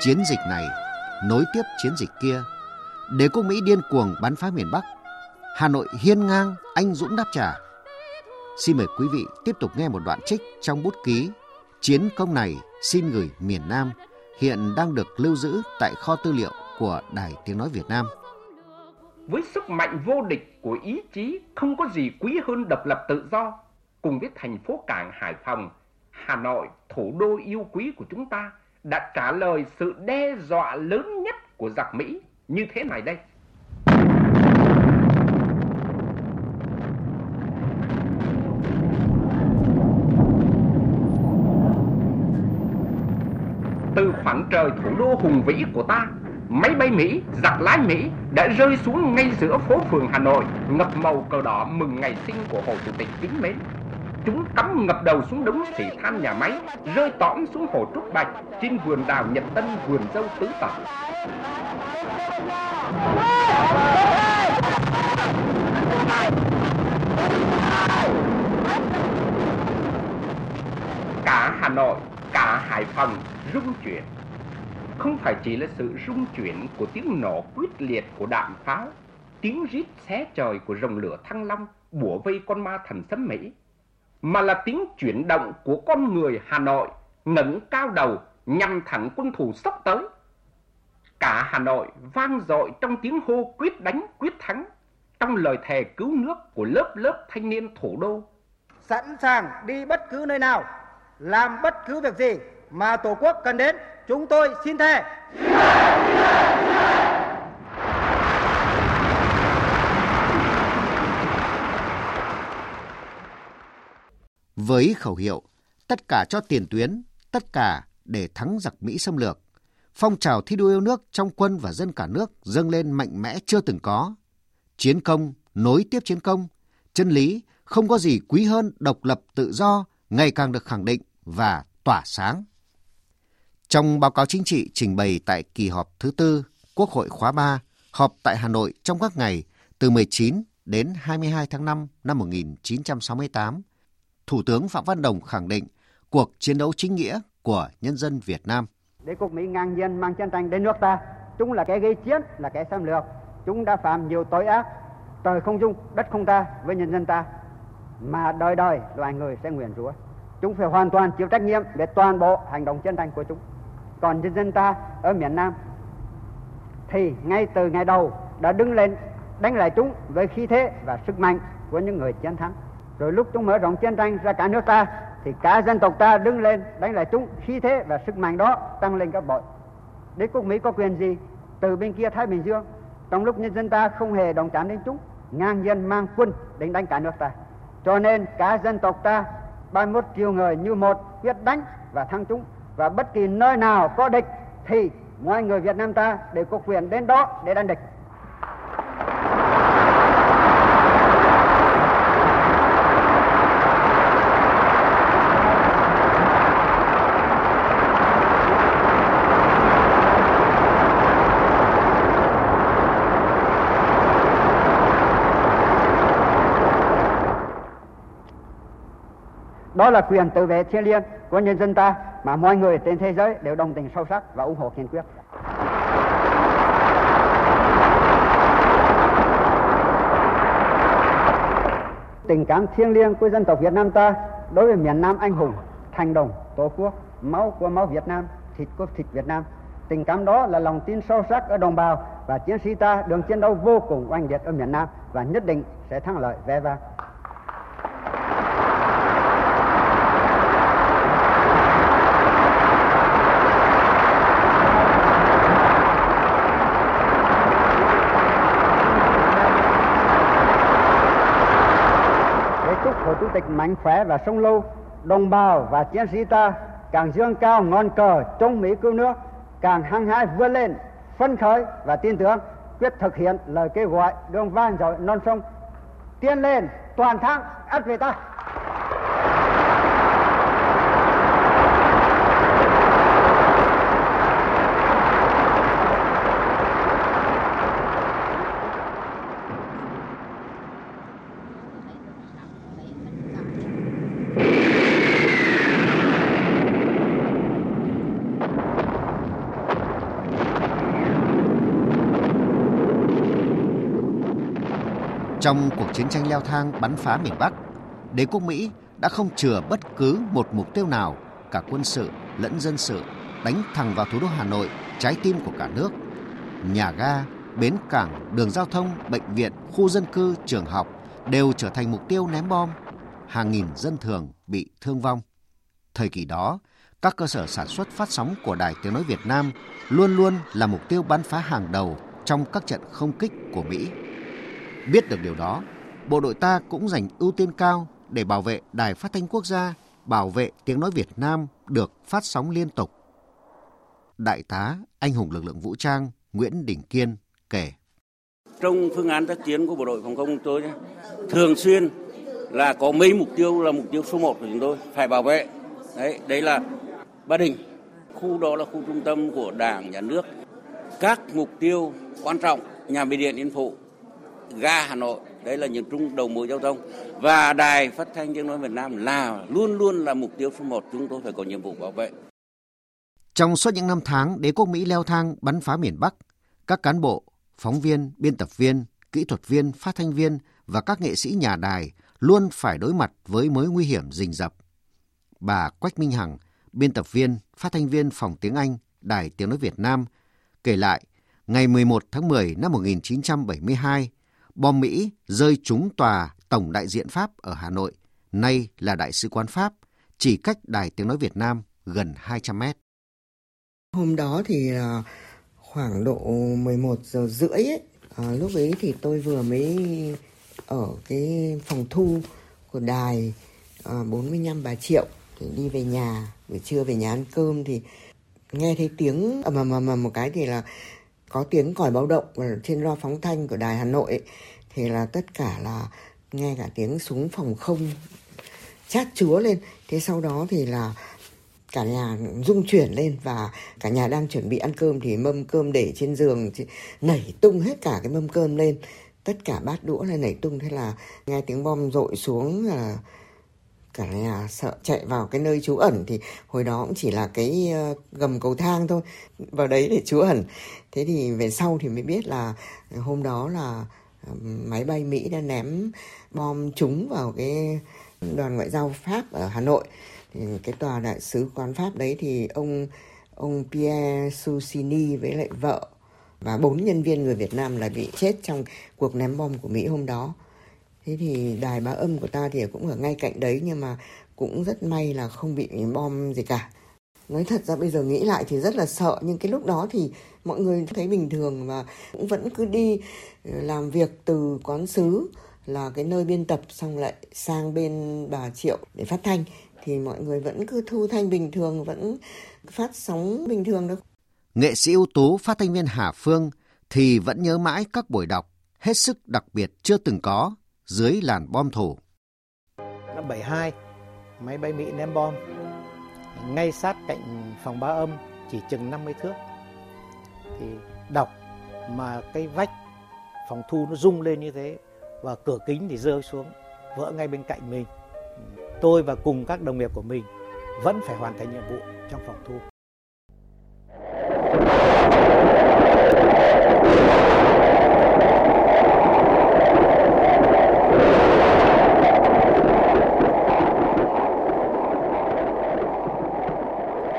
Chiến dịch này nối tiếp chiến dịch kia. Đế quốc Mỹ điên cuồng bắn phá miền Bắc. Hà Nội hiên ngang, anh dũng đáp trả. Xin mời quý vị tiếp tục nghe một đoạn trích trong bút ký Chiến công này xin gửi miền Nam hiện đang được lưu giữ tại kho tư liệu của Đài Tiếng Nói Việt Nam. Với sức mạnh vô địch của ý chí không có gì quý hơn độc lập tự do, cùng với thành phố cảng Hải Phòng, Hà Nội, thủ đô yêu quý của chúng ta, đã trả lời sự đe dọa lớn nhất của giặc Mỹ như thế này đây. Từ khoảng trời thủ đô hùng vĩ của ta, máy bay Mỹ, giặc lái Mỹ đã rơi xuống ngay giữa phố phường Hà Nội, ngập màu cờ đỏ mừng ngày sinh của Hồ Chủ tịch kính mến. Chúng cắm ngập đầu xuống đống xỉ than nhà máy, rơi tõm xuống hồ Trúc Bạch, trên vườn đào Nhật Tân, vườn dâu Tứ Tập. Cả Hà Nội, cả Hải Phòng rung chuyển không phải chỉ là sự rung chuyển của tiếng nổ quyết liệt của đạn pháo, tiếng rít xé trời của rồng lửa thăng long bủa vây con ma thần sấm Mỹ, mà là tiếng chuyển động của con người Hà Nội ngẩng cao đầu nhằm thẳng quân thù sắp tới. Cả Hà Nội vang dội trong tiếng hô quyết đánh quyết thắng, trong lời thề cứu nước của lớp lớp thanh niên thủ đô. Sẵn sàng đi bất cứ nơi nào, làm bất cứ việc gì mà Tổ quốc cần đến, chúng tôi xin thề. Với khẩu hiệu tất cả cho tiền tuyến, tất cả để thắng giặc Mỹ xâm lược, phong trào thi đua yêu nước trong quân và dân cả nước dâng lên mạnh mẽ chưa từng có. Chiến công nối tiếp chiến công, chân lý không có gì quý hơn độc lập tự do ngày càng được khẳng định và tỏa sáng. Trong báo cáo chính trị trình bày tại kỳ họp thứ tư Quốc hội khóa 3 họp tại Hà Nội trong các ngày từ 19 đến 22 tháng 5 năm 1968, Thủ tướng Phạm Văn Đồng khẳng định cuộc chiến đấu chính nghĩa của nhân dân Việt Nam. Đế quốc Mỹ ngang nhiên mang chiến tranh đến nước ta, chúng là kẻ gây chiến, là kẻ xâm lược, chúng đã phạm nhiều tội ác, trời không dung, đất không ta với nhân dân ta, mà đời đời loài người sẽ nguyền rủa. Chúng phải hoàn toàn chịu trách nhiệm về toàn bộ hành động chiến tranh của chúng. Còn nhân dân ta ở miền Nam thì ngay từ ngày đầu đã đứng lên đánh lại chúng với khí thế và sức mạnh của những người chiến thắng. Rồi lúc chúng mở rộng chiến tranh ra cả nước ta, thì cả dân tộc ta đứng lên, đánh lại chúng, khí thế và sức mạnh đó tăng lên gấp bội. Đế quốc Mỹ có quyền gì từ bên kia Thái Bình Dương, trong lúc nhân dân ta không hề đồng chạm đến chúng, ngang nhiên mang quân đến đánh cả nước ta. Cho nên cả dân tộc ta 31 triệu người như một, quyết đánh và thắng chúng và bất kỳ nơi nào có địch, thì mọi người Việt Nam ta đều có quyền đến đó để đánh địch. Đó là quyền tự vệ thiêng liêng của nhân dân ta mà mọi người trên thế giới đều đồng tình sâu sắc và ủng hộ kiên quyết. Tình cảm thiêng liêng của dân tộc Việt Nam ta đối với miền Nam anh hùng, thành đồng, tổ quốc, máu của máu Việt Nam, thịt của thịt Việt Nam. Tình cảm đó là lòng tin sâu sắc ở đồng bào và chiến sĩ ta đường chiến đấu vô cùng oanh liệt ở miền Nam và nhất định sẽ thắng lợi vẻ vang. chủ tịch mạnh khỏe và sống lâu, đồng bào và chiến sĩ ta càng dương cao ngọn cờ chống mỹ cứu nước, càng hăng hái vươn lên, phấn khởi và tin tưởng, quyết thực hiện lời kêu gọi đường vang dội non sông, tiến lên toàn thắng ắt về ta. Trong cuộc chiến tranh leo thang bắn phá miền Bắc, đế quốc Mỹ đã không chừa bất cứ một mục tiêu nào, cả quân sự lẫn dân sự, đánh thẳng vào thủ đô Hà Nội, trái tim của cả nước. Nhà ga, bến cảng, đường giao thông, bệnh viện, khu dân cư, trường học đều trở thành mục tiêu ném bom. Hàng nghìn dân thường bị thương vong. Thời kỳ đó, các cơ sở sản xuất phát sóng của Đài Tiếng Nói Việt Nam luôn luôn là mục tiêu bắn phá hàng đầu trong các trận không kích của Mỹ. Biết được điều đó, bộ đội ta cũng dành ưu tiên cao để bảo vệ Đài Phát thanh Quốc gia, bảo vệ tiếng nói Việt Nam được phát sóng liên tục. Đại tá, anh hùng lực lượng vũ trang Nguyễn Đình Kiên kể. Trong phương án tác chiến của bộ đội phòng không chúng tôi thường xuyên là có mấy mục tiêu là mục tiêu số 1 của chúng tôi phải bảo vệ. Đấy, đấy là Ba Đình. Khu đó là khu trung tâm của Đảng, Nhà nước. Các mục tiêu quan trọng, nhà máy điện Yên Phụ, ga Hà Nội đấy là những trung đầu mối giao thông và đài phát thanh tiếng nói Việt Nam là luôn luôn là mục tiêu số một chúng tôi phải có nhiệm vụ bảo vệ. Trong suốt những năm tháng đế quốc Mỹ leo thang bắn phá miền Bắc, các cán bộ, phóng viên, biên tập viên, kỹ thuật viên, phát thanh viên và các nghệ sĩ nhà đài luôn phải đối mặt với mối nguy hiểm rình rập. Bà Quách Minh Hằng, biên tập viên, phát thanh viên phòng tiếng Anh, Đài Tiếng Nói Việt Nam, kể lại ngày 11 tháng 10 năm 1972, bom Mỹ rơi trúng tòa Tổng đại diện Pháp ở Hà Nội, nay là Đại sứ quán Pháp, chỉ cách Đài Tiếng Nói Việt Nam gần 200 mét. Hôm đó thì à, khoảng độ 11 giờ rưỡi ấy, à, lúc ấy thì tôi vừa mới ở cái phòng thu của đài à, 45 bà Triệu thì đi về nhà buổi trưa về nhà ăn cơm thì nghe thấy tiếng ầm ầm ầm một cái thì là có tiếng còi báo động ở trên loa phóng thanh của đài Hà Nội ấy, thì là tất cả là nghe cả tiếng súng phòng không chát chúa lên. Thế sau đó thì là cả nhà rung chuyển lên và cả nhà đang chuẩn bị ăn cơm thì mâm cơm để trên giường nảy tung hết cả cái mâm cơm lên. Tất cả bát đũa này nảy tung thế là nghe tiếng bom rội xuống là cả nhà sợ chạy vào cái nơi trú ẩn thì hồi đó cũng chỉ là cái ờ, gầm cầu thang thôi, vào đấy để trú ẩn thế thì về sau thì mới biết là hôm đó là ờ, máy bay Mỹ đã ném bom trúng vào cái đoàn ngoại giao Pháp ở Hà Nội thì cái tòa đại sứ quán Pháp đấy thì ông ông Pierre Susini với lại vợ và bốn nhân viên người Việt Nam là bị chết trong cuộc ném bom của Mỹ hôm đó. Thế thì đài bá âm của ta thì cũng ở ngay cạnh đấy, nhưng mà cũng rất may là không bị bom gì cả. Nói thật ra bây giờ nghĩ lại thì rất là sợ, nhưng cái lúc đó thì mọi người thấy bình thường và cũng vẫn cứ đi ờ, làm việc từ quán sứ là cái nơi biên tập xong lại sang bên bà Triệu để phát thanh. Thì mọi người vẫn cứ thu thanh bình thường, vẫn phát sóng bình thường đó Nghệ sĩ ưu tú, phát thanh viên Hà Phương thì vẫn nhớ mãi các buổi đọc, hết sức đặc biệt chưa từng có dưới làn bom thủ. Năm 72, máy bay Mỹ ném bom ngay sát cạnh phòng ba âm chỉ chừng 50 thước. Thì đọc mà cái vách phòng thu nó rung lên như thế và cửa kính thì rơi xuống vỡ ngay bên cạnh mình. Tôi và cùng các đồng nghiệp của mình vẫn phải hoàn thành nhiệm vụ trong phòng thu.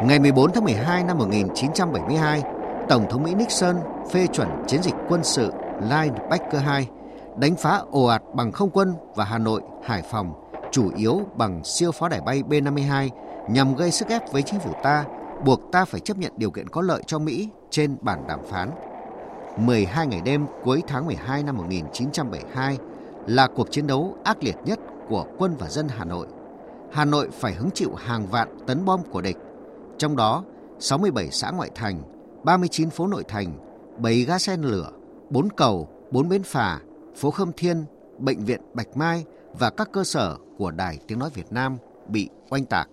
Ngày 14 tháng 12 năm 1972, Tổng thống Mỹ Nixon phê chuẩn chiến dịch quân sự Linebacker 2, đánh phá ồ ạt bằng không quân và Hà Nội, Hải Phòng, chủ yếu bằng siêu pháo đài bay B-52 nhằm gây sức ép với chính phủ ta, buộc ta phải chấp nhận điều kiện có lợi cho Mỹ trên bản đàm phán. 12 ngày đêm cuối tháng 12 năm 1972 là cuộc chiến đấu ác liệt nhất của quân và dân Hà Nội. Hà Nội phải hứng chịu hàng vạn tấn bom của địch trong đó 67 xã ngoại thành, 39 phố nội thành, 7 ga sen lửa, 4 cầu, 4 bến phà, phố Khâm Thiên, bệnh viện Bạch Mai và các cơ sở của Đài Tiếng Nói Việt Nam bị oanh tạc.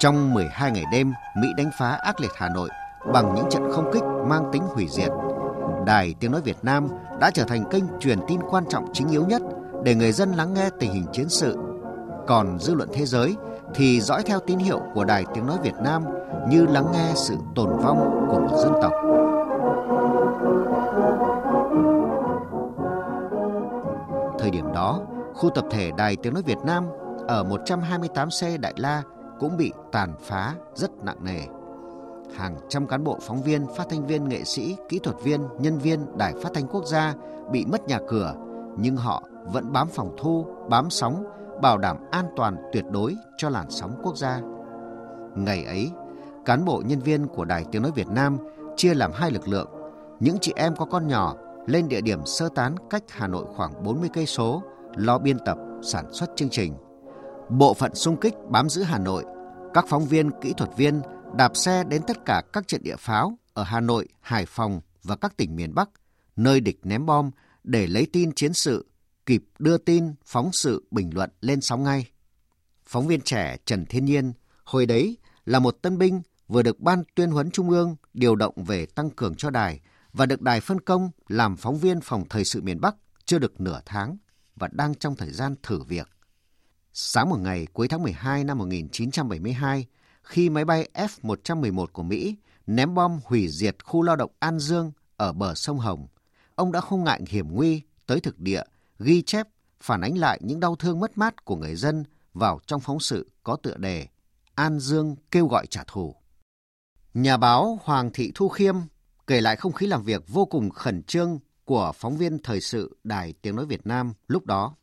Trong 12 ngày đêm, Mỹ đánh phá ác liệt Hà Nội bằng những trận không kích mang tính hủy diệt. Đài Tiếng Nói Việt Nam đã trở thành kênh truyền tin quan trọng chính yếu nhất để người dân lắng nghe tình hình chiến sự. Còn dư luận thế giới thì dõi theo tín hiệu của Đài Tiếng Nói Việt Nam như lắng nghe sự tồn vong của một dân tộc. Thời điểm đó, khu tập thể Đài Tiếng Nói Việt Nam ở 128C Đại La cũng bị tàn phá rất nặng nề. Hàng trăm cán bộ phóng viên, phát thanh viên, nghệ sĩ, kỹ thuật viên, nhân viên Đài Phát thanh Quốc gia bị mất nhà cửa, nhưng họ vẫn bám phòng thu, bám sóng bảo đảm an toàn tuyệt đối cho làn sóng quốc gia. Ngày ấy, cán bộ nhân viên của Đài Tiếng Nói Việt Nam chia làm hai lực lượng. Những chị em có con nhỏ lên địa điểm sơ tán cách Hà Nội khoảng 40 cây số, lo biên tập, sản xuất chương trình. Bộ phận xung kích bám giữ Hà Nội, các phóng viên, kỹ thuật viên đạp xe đến tất cả các trận địa pháo ở Hà Nội, Hải Phòng và các tỉnh miền Bắc, nơi địch ném bom để lấy tin chiến sự kịp đưa tin, phóng sự, bình luận lên sóng ngay. Phóng viên trẻ Trần Thiên Nhiên, hồi đấy là một tân binh vừa được Ban tuyên huấn Trung ương điều động về tăng cường cho đài và được đài phân công làm phóng viên phòng thời sự miền Bắc chưa được nửa tháng và đang trong thời gian thử việc. Sáng một ngày cuối tháng 12 năm 1972, khi máy bay F-111 của Mỹ ném bom hủy diệt khu lao động An Dương ở bờ sông Hồng, ông đã không ngại hiểm nguy tới thực địa ghi chép, phản ánh lại những đau thương mất mát của người dân vào trong phóng sự có tựa đề An Dương kêu gọi trả thù. Nhà báo Hoàng Thị Thu Khiêm kể lại không khí làm việc vô cùng khẩn trương của phóng viên thời sự Đài Tiếng Nói Việt Nam lúc đó.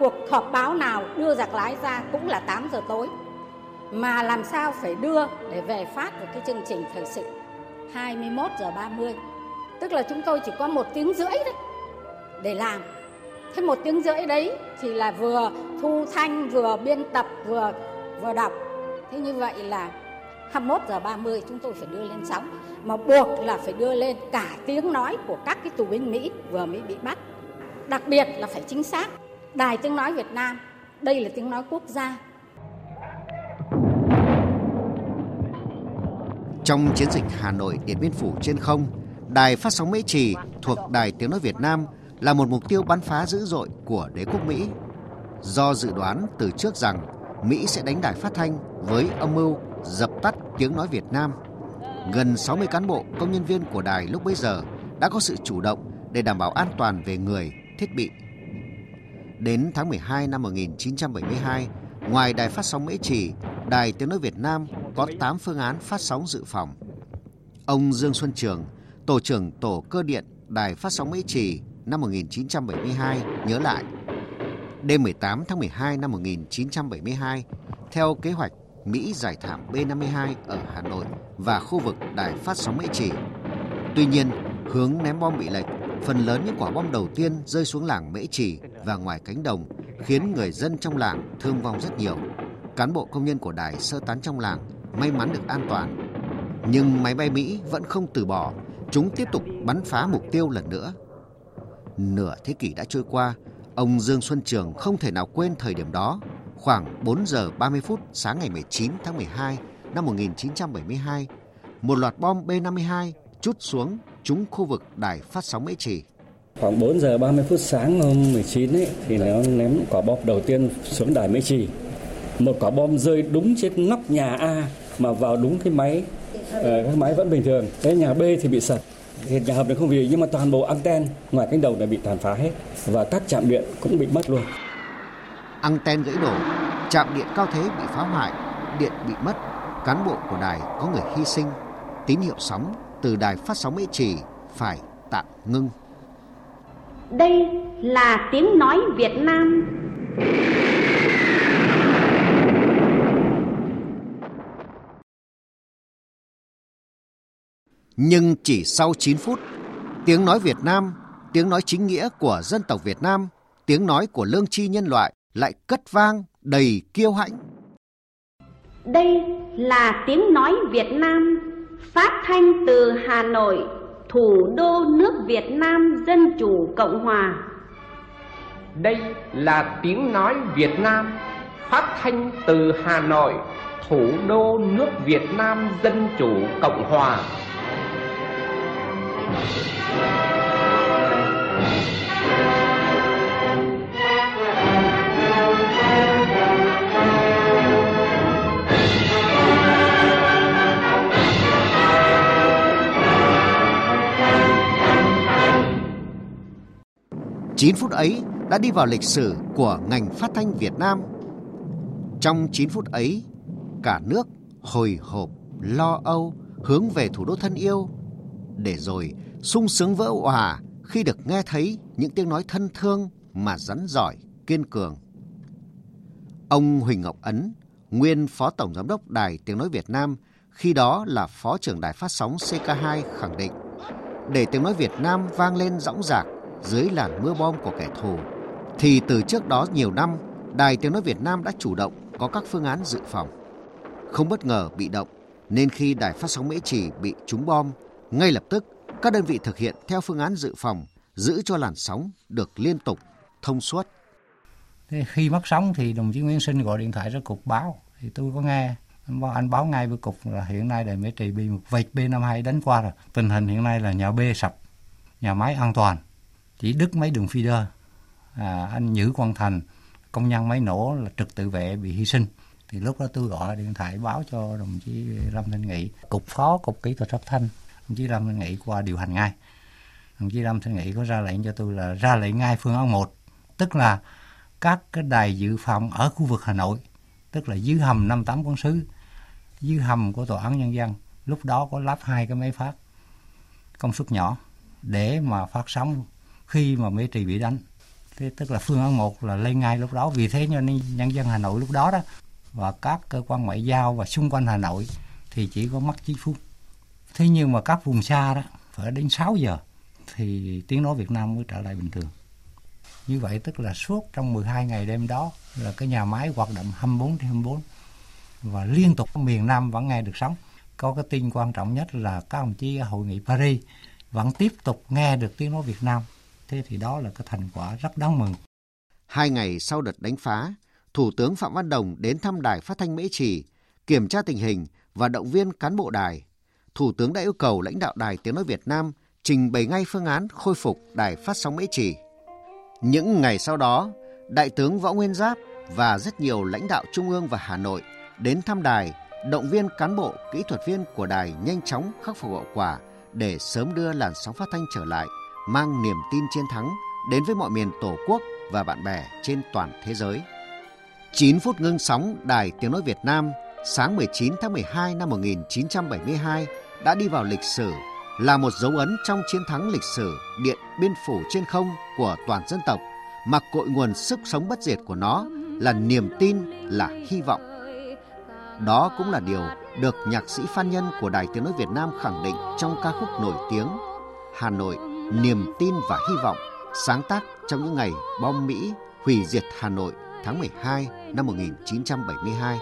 Cuộc họp báo nào đưa giặc lái ra cũng là 8 giờ tối. Mà làm sao phải đưa để về phát được cái chương trình thời sự 21 giờ 30. Tức là chúng tôi chỉ có một tiếng rưỡi đấy để làm thế một tiếng rưỡi đấy thì là vừa thu thanh vừa biên tập vừa vừa đọc thế như vậy là 21 giờ 30 chúng tôi phải đưa lên sóng mà buộc là phải đưa lên cả tiếng nói của các cái tù binh Mỹ vừa mới bị bắt đặc biệt là phải chính xác. Đài tiếng nói Việt Nam, đây là tiếng nói quốc gia. Trong chiến dịch Hà Nội Điện Biên Phủ trên không, Đài phát sóng Mễ Trì thuộc Đài Tiếng Nói Việt Nam là một mục tiêu bắn phá dữ dội của đế quốc Mỹ. Do dự đoán từ trước rằng Mỹ sẽ đánh đài phát thanh với âm mưu dập tắt tiếng nói Việt Nam, gần 60 cán bộ công nhân viên của đài lúc bấy giờ đã có sự chủ động để đảm bảo an toàn về người, thiết bị. Đến tháng 12 năm 1972, ngoài đài phát sóng Mễ Trì, Đài Tiếng Nói Việt Nam có 8 phương án phát sóng dự phòng. Ông Dương Xuân Trường, Tổ trưởng Tổ cơ điện Đài phát sóng Mỹ Trì năm 1972 nhớ lại. Đêm 18 tháng 12 năm 1972, theo kế hoạch Mỹ giải thảm B-52 ở Hà Nội và khu vực đài phát sóng Mỹ Trì. Tuy nhiên, hướng ném bom bị lệch, phần lớn những quả bom đầu tiên rơi xuống làng Mễ Trì và ngoài cánh đồng, khiến người dân trong làng thương vong rất nhiều. Cán bộ công nhân của đài sơ tán trong làng may mắn được an toàn. Nhưng máy bay Mỹ vẫn không từ bỏ, chúng tiếp tục bắn phá mục tiêu lần nữa. Nửa thế kỷ đã trôi qua, ông Dương Xuân Trường không thể nào quên thời điểm đó. Khoảng 4 giờ 30 phút sáng ngày 19 tháng 12 năm 1972, một loạt bom B-52 chút xuống trúng khu vực đài phát sóng Mỹ Trì. Khoảng 4 giờ 30 phút sáng hôm 19 ấy, thì nó ném quả bom đầu tiên xuống đài Mỹ Trì. Một quả bom rơi đúng trên nóc nhà A mà vào đúng cái máy, ờ, cái máy vẫn bình thường. Cái nhà B thì bị sập. Thì nhà hợp thì không vì nhưng mà toàn bộ anten ngoài cánh đồng này bị tàn phá hết và các trạm điện cũng bị mất luôn. Anten gãy đổ, trạm điện cao thế bị phá hoại, điện bị mất, cán bộ của đài có người hy sinh, tín hiệu sóng từ đài phát sóng Mỹ Trì phải tạm ngưng. Đây là tiếng nói Việt Nam. Nhưng chỉ sau 9 phút, tiếng nói Việt Nam, tiếng nói chính nghĩa của dân tộc Việt Nam, tiếng nói của lương tri nhân loại lại cất vang đầy kiêu hãnh. Đây là tiếng nói Việt Nam phát thanh từ Hà Nội, thủ đô nước Việt Nam Dân Chủ Cộng Hòa. Đây là tiếng nói Việt Nam phát thanh từ Hà Nội, thủ đô nước Việt Nam Dân Chủ Cộng Hòa. Chín phút ấy đã đi vào lịch sử của ngành phát thanh Việt Nam. Trong 9 phút ấy, cả nước hồi hộp, lo âu hướng về thủ đô thân yêu để rồi sung sướng vỡ òa khi được nghe thấy những tiếng nói thân thương mà rắn giỏi, kiên cường. Ông Huỳnh Ngọc Ấn, nguyên Phó Tổng Giám đốc Đài Tiếng Nói Việt Nam, khi đó là Phó trưởng Đài Phát sóng CK2 khẳng định, để tiếng nói Việt Nam vang lên rõng rạc dưới làn mưa bom của kẻ thù, thì từ trước đó nhiều năm, Đài Tiếng Nói Việt Nam đã chủ động có các phương án dự phòng. Không bất ngờ bị động, nên khi Đài Phát sóng Mễ Trì bị trúng bom, ngay lập tức các đơn vị thực hiện theo phương án dự phòng, giữ cho làn sóng được liên tục, thông suốt. Thế khi mất sóng thì đồng chí Nguyễn Sinh gọi điện thoại ra cục báo, thì tôi có nghe anh báo ngay với cục là hiện nay đài Mễ Trì bị một vệt B52 đánh qua rồi. Tình hình hiện nay là nhà B sập, nhà máy an toàn, chỉ đứt mấy đường feeder. À, anh Nhữ Quang Thành, công nhân máy nổ là trực tự vệ bị hy sinh. Thì lúc đó tôi gọi điện thoại báo cho đồng chí Lâm Thanh Nghị, cục phó cục kỹ thuật phát thanh đồng chí Lâm Thanh Nghị qua điều hành ngay. Đồng chí Lâm Thanh Nghị có ra lệnh cho tôi là ra lệnh ngay phương án 1, tức là các cái đài dự phòng ở khu vực Hà Nội, tức là dưới hầm 58 quân sứ, dưới hầm của tòa án nhân dân, lúc đó có lắp hai cái máy phát công suất nhỏ để mà phát sóng khi mà Mễ Trì bị đánh. Thế tức là phương án một là lên ngay lúc đó, vì thế cho nên nhân dân Hà Nội lúc đó đó và các cơ quan ngoại giao và xung quanh Hà Nội thì chỉ có mất chín phút. Thế nhưng mà các vùng xa đó phải đến 6 giờ thì tiếng nói Việt Nam mới trở lại bình thường. Như vậy tức là suốt trong 12 ngày đêm đó là cái nhà máy hoạt động 24 trên 24 và liên tục miền Nam vẫn nghe được sóng Có cái tin quan trọng nhất là các đồng chí ở hội nghị Paris vẫn tiếp tục nghe được tiếng nói Việt Nam Thế thì đó là cái thành quả rất đáng mừng. Hai ngày sau đợt đánh phá, Thủ tướng Phạm Văn Đồng đến thăm đài phát thanh Mễ Trì, kiểm tra tình hình và động viên cán bộ đài. Thủ tướng đã yêu cầu lãnh đạo Đài Tiếng Nói Việt Nam trình bày ngay phương án khôi phục đài phát sóng Mễ Trì. Những ngày sau đó, Đại tướng Võ Nguyên Giáp và rất nhiều lãnh đạo Trung ương và Hà Nội đến thăm đài, động viên cán bộ, kỹ thuật viên của đài nhanh chóng khắc phục hậu quả để sớm đưa làn sóng phát thanh trở lại, mang niềm tin chiến thắng đến với mọi miền Tổ quốc và bạn bè trên toàn thế giới. 9 phút ngưng sóng Đài Tiếng Nói Việt Nam sáng 19 tháng 12 năm 1972 đã đi vào lịch sử là một dấu ấn trong chiến thắng lịch sử Điện Biên Phủ trên không của toàn dân tộc mà cội nguồn sức sống bất diệt của nó là niềm tin, là hy vọng. Đó cũng là điều được nhạc sĩ Phan Nhân của Đài Tiếng Nói Việt Nam khẳng định trong ca khúc nổi tiếng Hà Nội, niềm tin và hy vọng, sáng tác trong những ngày bom Mỹ hủy diệt Hà Nội tháng 12 năm 1972.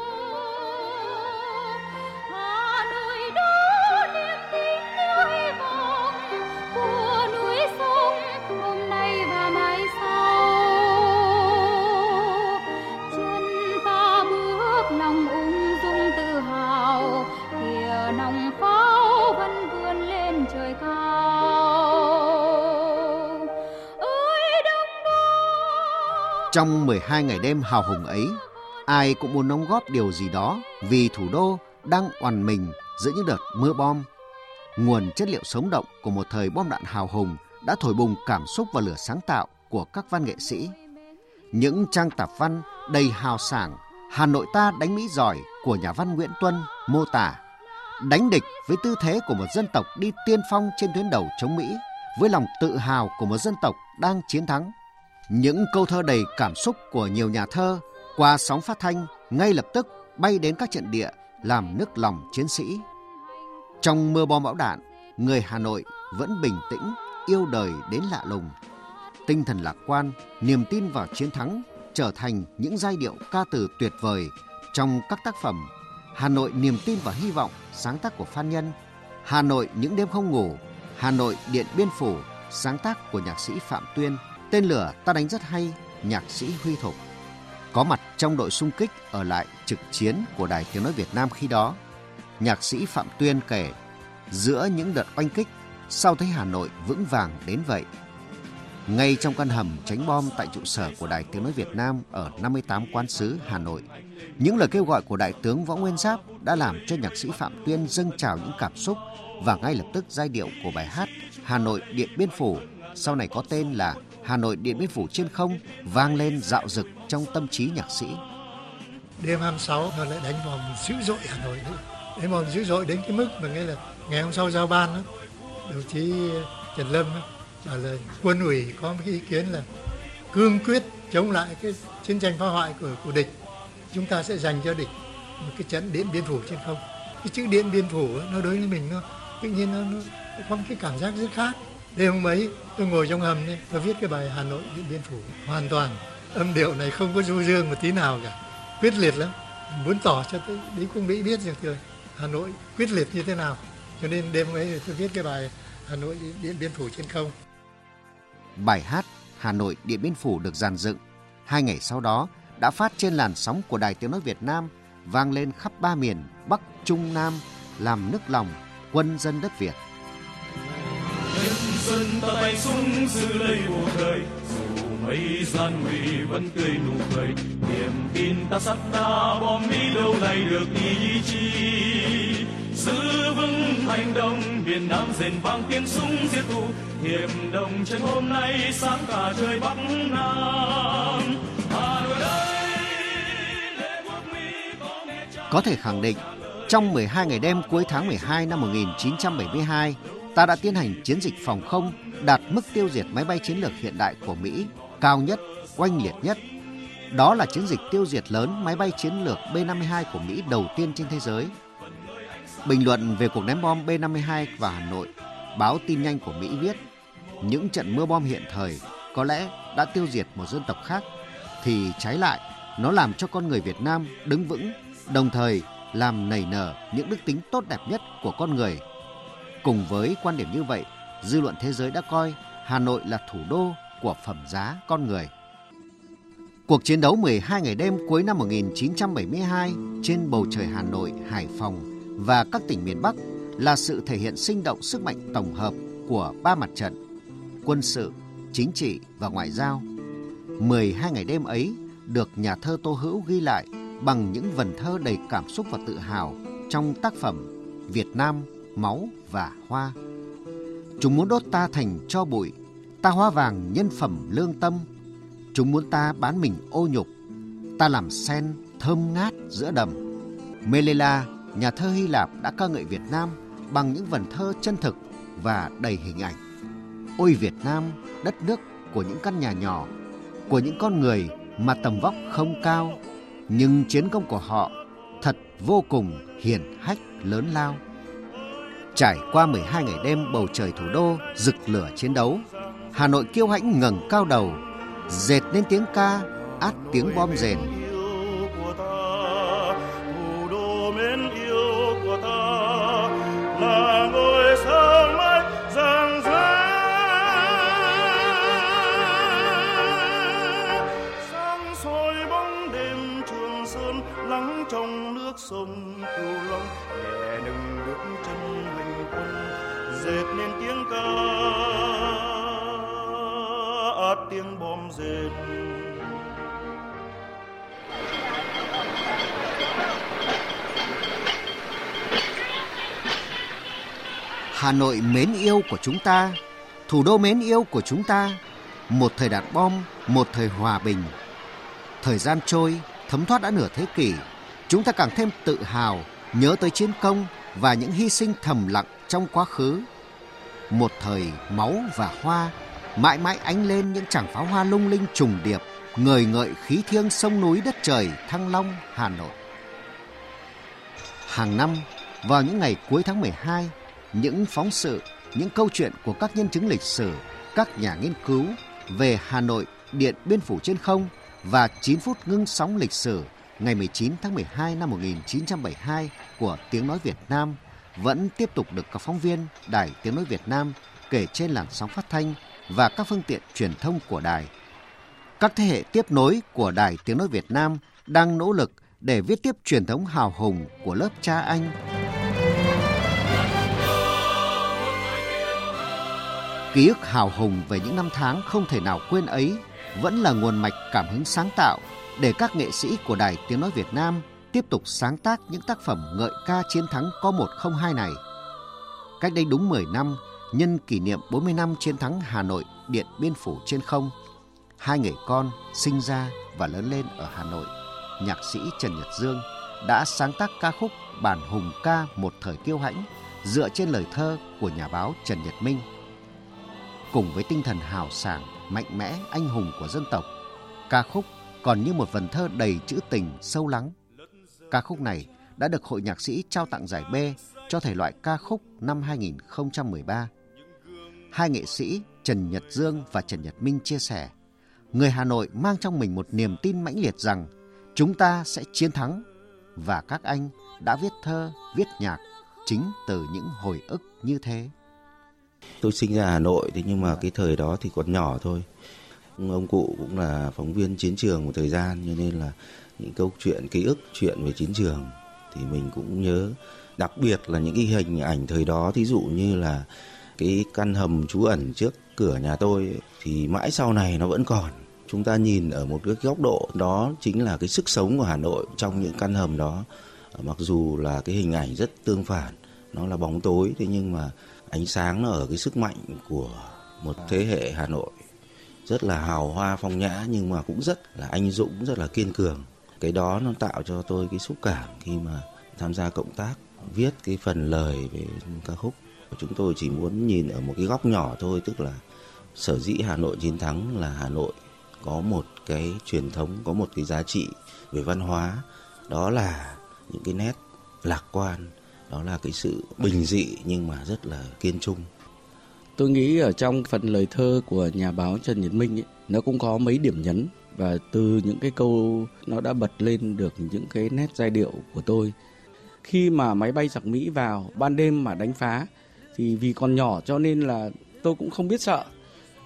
Trong 12 ngày đêm hào hùng ấy, ai cũng muốn đóng góp điều gì đó vì thủ đô đang oằn mình giữa những đợt mưa bom. Nguồn chất liệu sống động của một thời bom đạn hào hùng đã thổi bùng cảm xúc và lửa sáng tạo của các văn nghệ sĩ. Những trang tạp văn đầy hào sảng Hà Nội ta đánh Mỹ giỏi của nhà văn Nguyễn Tuân mô tả đánh địch với tư thế của một dân tộc đi tiên phong trên tuyến đầu chống Mỹ với lòng tự hào của một dân tộc đang chiến thắng những câu thơ đầy cảm xúc của nhiều nhà thơ qua sóng phát thanh ngay lập tức bay đến các trận địa làm nức lòng chiến sĩ. Trong mưa bom bão đạn, người Hà Nội vẫn bình tĩnh, yêu đời đến lạ lùng. Tinh thần lạc quan, niềm tin vào chiến thắng trở thành những giai điệu ca từ tuyệt vời trong các tác phẩm Hà Nội niềm tin và hy vọng sáng tác của Phan Nhân, Hà Nội những đêm không ngủ, Hà Nội Điện Biên Phủ sáng tác của nhạc sĩ Phạm Tuyên – Tên lửa ta đánh rất hay, nhạc sĩ Huy Thục. Có mặt trong đội xung kích ở lại trực chiến của Đài Tiếng Nói Việt Nam khi đó, nhạc sĩ Phạm Tuyên kể, giữa những đợt oanh kích, sao thấy Hà Nội vững vàng đến vậy? Ngay trong căn hầm tránh bom tại trụ sở của Đài Tiếng Nói Việt Nam ở 58 Quán sứ Hà Nội, những lời kêu gọi của Đại tướng Võ Nguyên Giáp đã làm cho nhạc sĩ Phạm Tuyên dâng trào những cảm xúc và ngay lập tức giai điệu của bài hát Hà Nội Điện Biên Phủ sau này có tên là Hà Nội Điện Biên Phủ trên không vang lên dạo dực trong tâm trí nhạc sĩ. Đêm 26 nó lại đánh vòng dữ dội Hà Nội nữa. Đánh vòng dữ dội đến cái mức mà nghe là ngày hôm sau giao ban đó, đồng chí Trần Lâm đó, bảo là quân ủy có một cái ý kiến là cương quyết chống lại cái chiến tranh phá hoại của của địch. Chúng ta sẽ dành cho địch một cái trận điện biên phủ trên không. Cái chữ điện biên phủ nó đối với mình nó tự nhiên nó, nó có một cái cảm giác rất khác đêm hôm ấy, tôi ngồi trong hầm đấy tôi viết cái bài hà nội điện biên phủ. Hoàn toàn, âm điệu này không có du dương một tí nào cả. Quyết liệt lắm. Muốn tỏ cho tới đế quân mỹ biết rằng rồi, hà nội quyết liệt như thế nào. Cho nên đêm hôm ấy tôi viết cái bài hà nội điện biên phủ trên không. Bài hát hà nội điện biên phủ được dàn dựng. Hai ngày sau đó, đã phát trên làn sóng của đài tiếng nói việt nam, vang lên khắp ba miền bắc, trung, nam, làm nức lòng quân dân đất việt xuân ta tay súng giữ lấy cuộc đời dù mấy gian nguy vẫn tươi nụ cười, niềm tin ta sắt đá bom đi đâu này được ý chí. Giữ vững hành động, miền nam rền vang tiếng súng giết thù hiệp đồng trên hôm nay sáng cả trời bắc nam. Hà nội đây có thể khẳng định, trong 12 ngày đêm cuối tháng 12 năm 1972 ta đã tiến hành chiến dịch phòng không đạt mức tiêu diệt máy bay chiến lược hiện đại của Mỹ cao nhất, oanh liệt nhất. Đó là chiến dịch tiêu diệt lớn máy bay chiến lược B-52 của Mỹ đầu tiên trên thế giới. Bình luận về cuộc ném bom B-52 vào Hà Nội, báo tin nhanh của Mỹ viết, những trận mưa bom hiện thời có lẽ đã tiêu diệt một dân tộc khác, thì trái lại, nó làm cho con người Việt Nam đứng vững, đồng thời làm nảy nở những đức tính tốt đẹp nhất của con người Cùng với quan điểm như vậy, dư luận thế giới đã coi Hà Nội là thủ đô của phẩm giá con người. Cuộc chiến đấu 12 ngày đêm cuối năm 1972 trên bầu trời Hà Nội, Hải Phòng và các tỉnh miền Bắc là sự thể hiện sinh động sức mạnh tổng hợp của ba mặt trận quân sự, chính trị và ngoại giao. 12 ngày đêm ấy được nhà thơ Tô Hữu ghi lại bằng những vần thơ đầy cảm xúc và tự hào trong tác phẩm Việt Nam, máu và hoa. Chúng muốn đốt ta thành cho bụi, ta hóa vàng nhân phẩm lương tâm. Chúng muốn ta bán mình ô nhục, ta làm sen thơm ngát giữa đầm. Melela, nhà thơ Hy Lạp đã ca ngợi Việt Nam bằng những vần thơ chân thực và đầy hình ảnh. Ôi Việt Nam, đất nước của những căn nhà nhỏ, của những con người mà tầm vóc không cao, nhưng chiến công của họ thật vô cùng hiển hách lớn lao. Trải qua 12 ngày đêm bầu trời thủ đô rực lửa chiến đấu, Hà Nội kiêu hãnh ngẩng cao đầu, dệt nên tiếng ca át tiếng bom rền. Tiếng dệt Hà Nội mến yêu của chúng ta, thủ đô mến yêu của chúng ta, một thời đạn bom, một thời hòa bình. Thời gian trôi, thấm thoát đã nửa thế kỷ, chúng ta càng thêm tự hào nhớ tới chiến công và những hy sinh thầm lặng trong quá khứ. Một thời máu và hoa, mãi mãi ánh lên những tràng pháo hoa lung linh trùng điệp, ngời ngợi khí thiêng sông núi đất trời Thăng Long, Hà Nội. Hàng năm, vào những ngày cuối tháng 12, những phóng sự, những câu chuyện của các nhân chứng lịch sử, các nhà nghiên cứu về Hà Nội, Điện Biên Phủ trên không và 9 phút ngưng sóng lịch sử ngày 19 tháng 12 năm 1972 của Tiếng Nói Việt Nam vẫn tiếp tục được các phóng viên Đài Tiếng Nói Việt Nam kể trên làn sóng phát thanh và các phương tiện truyền thông của đài. Các thế hệ tiếp nối của Đài Tiếng Nói Việt Nam đang nỗ lực để viết tiếp truyền thống hào hùng của lớp cha anh. Ký ức hào hùng về những năm tháng không thể nào quên ấy vẫn là nguồn mạch cảm hứng sáng tạo để các nghệ sĩ của Đài Tiếng Nói Việt Nam tiếp tục sáng tác những tác phẩm ngợi ca chiến thắng có 102 này. Cách đây đúng 10 năm, nhân kỷ niệm 40 năm chiến thắng Hà Nội Điện Biên Phủ trên không, hai người con sinh ra và lớn lên ở Hà Nội, nhạc sĩ Trần Nhật Dương đã sáng tác ca khúc Bản Hùng ca một thời kiêu hãnh dựa trên lời thơ của nhà báo Trần Nhật Minh. Cùng với tinh thần hào sảng, mạnh mẽ, anh hùng của dân tộc, ca khúc còn như một vần thơ đầy trữ tình sâu lắng. Ca khúc này đã được Hội Nhạc sĩ trao tặng giải B cho thể loại ca khúc năm 2013. Hai nghệ sĩ Trần Nhật Dương và Trần Nhật Minh chia sẻ, người Hà Nội mang trong mình một niềm tin mãnh liệt rằng chúng ta sẽ chiến thắng và các anh đã viết thơ, viết nhạc chính từ những hồi ức như thế. Tôi sinh ra Hà Nội thế nhưng mà cái thời đó thì còn nhỏ thôi ông cụ cũng là phóng viên chiến trường một thời gian cho nên là những câu chuyện ký ức chuyện về chiến trường thì mình cũng nhớ đặc biệt là những cái hình ảnh thời đó thí dụ như là cái căn hầm trú ẩn trước cửa nhà tôi thì mãi sau này nó vẫn còn. Chúng ta nhìn ở một cái góc độ, đó chính là cái sức sống của Hà Nội trong những căn hầm đó. À, mặc dù là cái hình ảnh rất tương phản, nó là bóng tối, thế nhưng mà ánh sáng nó ở cái sức mạnh của một thế hệ Hà Nội. Rất là hào hoa phong nhã, nhưng mà cũng rất là anh dũng, rất là kiên cường. Cái đó nó tạo cho tôi cái xúc cảm khi mà tham gia cộng tác, viết cái phần lời về ca khúc chúng tôi chỉ muốn nhìn ở một cái góc nhỏ thôi tức là sở dĩ hà nội chiến thắng là hà nội có một cái truyền thống có một cái giá trị về văn hóa. Đó là những cái nét lạc quan đó là cái sự bình dị nhưng mà rất là kiên trung. Tôi nghĩ ở trong phần lời thơ của nhà báo Trần Nhật Minh ấy, nó cũng có mấy điểm nhấn. Và từ những cái câu nó đã bật lên được những cái nét giai điệu của tôi. Khi mà máy bay giặc Mỹ vào ban đêm mà đánh phá thì vì còn nhỏ cho nên là tôi cũng không biết sợ.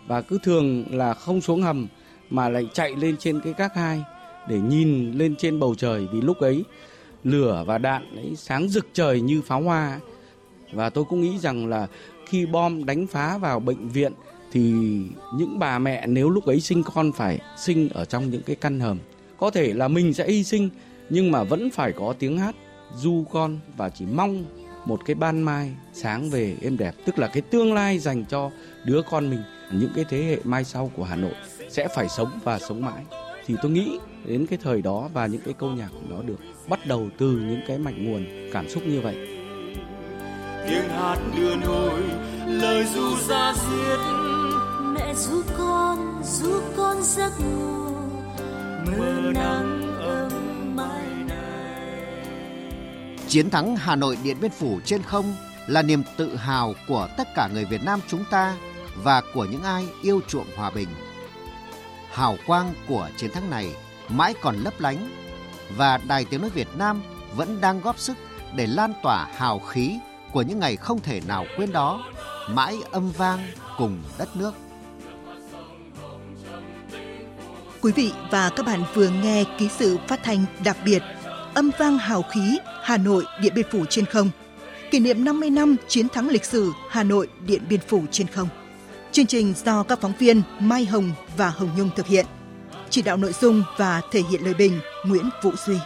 và cứ thường là không xuống hầm mà lại chạy lên trên cái gác hai để nhìn lên trên bầu trời. Vì lúc ấy lửa và đạn ấy sáng rực trời như pháo hoa. Và tôi cũng nghĩ rằng là khi bom đánh phá vào bệnh viện thì những bà mẹ nếu lúc ấy sinh con phải sinh ở trong những cái căn hầm. Có thể là mình sẽ hy sinh nhưng mà vẫn phải có tiếng hát du con và chỉ mong một cái ban mai sáng về êm đẹp tức là cái tương lai dành cho đứa con mình những cái thế hệ mai sau của Hà Nội sẽ phải sống và sống mãi. Thì tôi nghĩ đến cái thời đó và những cái câu nhạc nó được bắt đầu từ những cái mạch nguồn cảm xúc như vậy. Tiếng hát đưa nổi lời ru ra diết mẹ ru con ru con giấc ngủ mưa nắng Chiến thắng Hà Nội Điện Biên Phủ trên không là niềm tự hào của tất cả người Việt Nam chúng ta và của những ai yêu chuộng hòa bình. Hào quang của chiến thắng này mãi còn lấp lánh và Đài Tiếng Nói Việt Nam vẫn đang góp sức để lan tỏa hào khí của những ngày không thể nào quên đó, mãi âm vang cùng đất nước. Quý vị và các bạn vừa nghe ký sự phát thanh đặc biệt Âm vang hào khí Hà Nội Điện Biên Phủ trên không kỷ niệm 50 năm chiến thắng lịch sử Hà Nội Điện Biên Phủ trên không. Chương trình do các phóng viên Mai Hồng và Hồng Nhung thực hiện. Chỉ đạo nội dung và thể hiện lời bình Nguyễn Vũ Duy.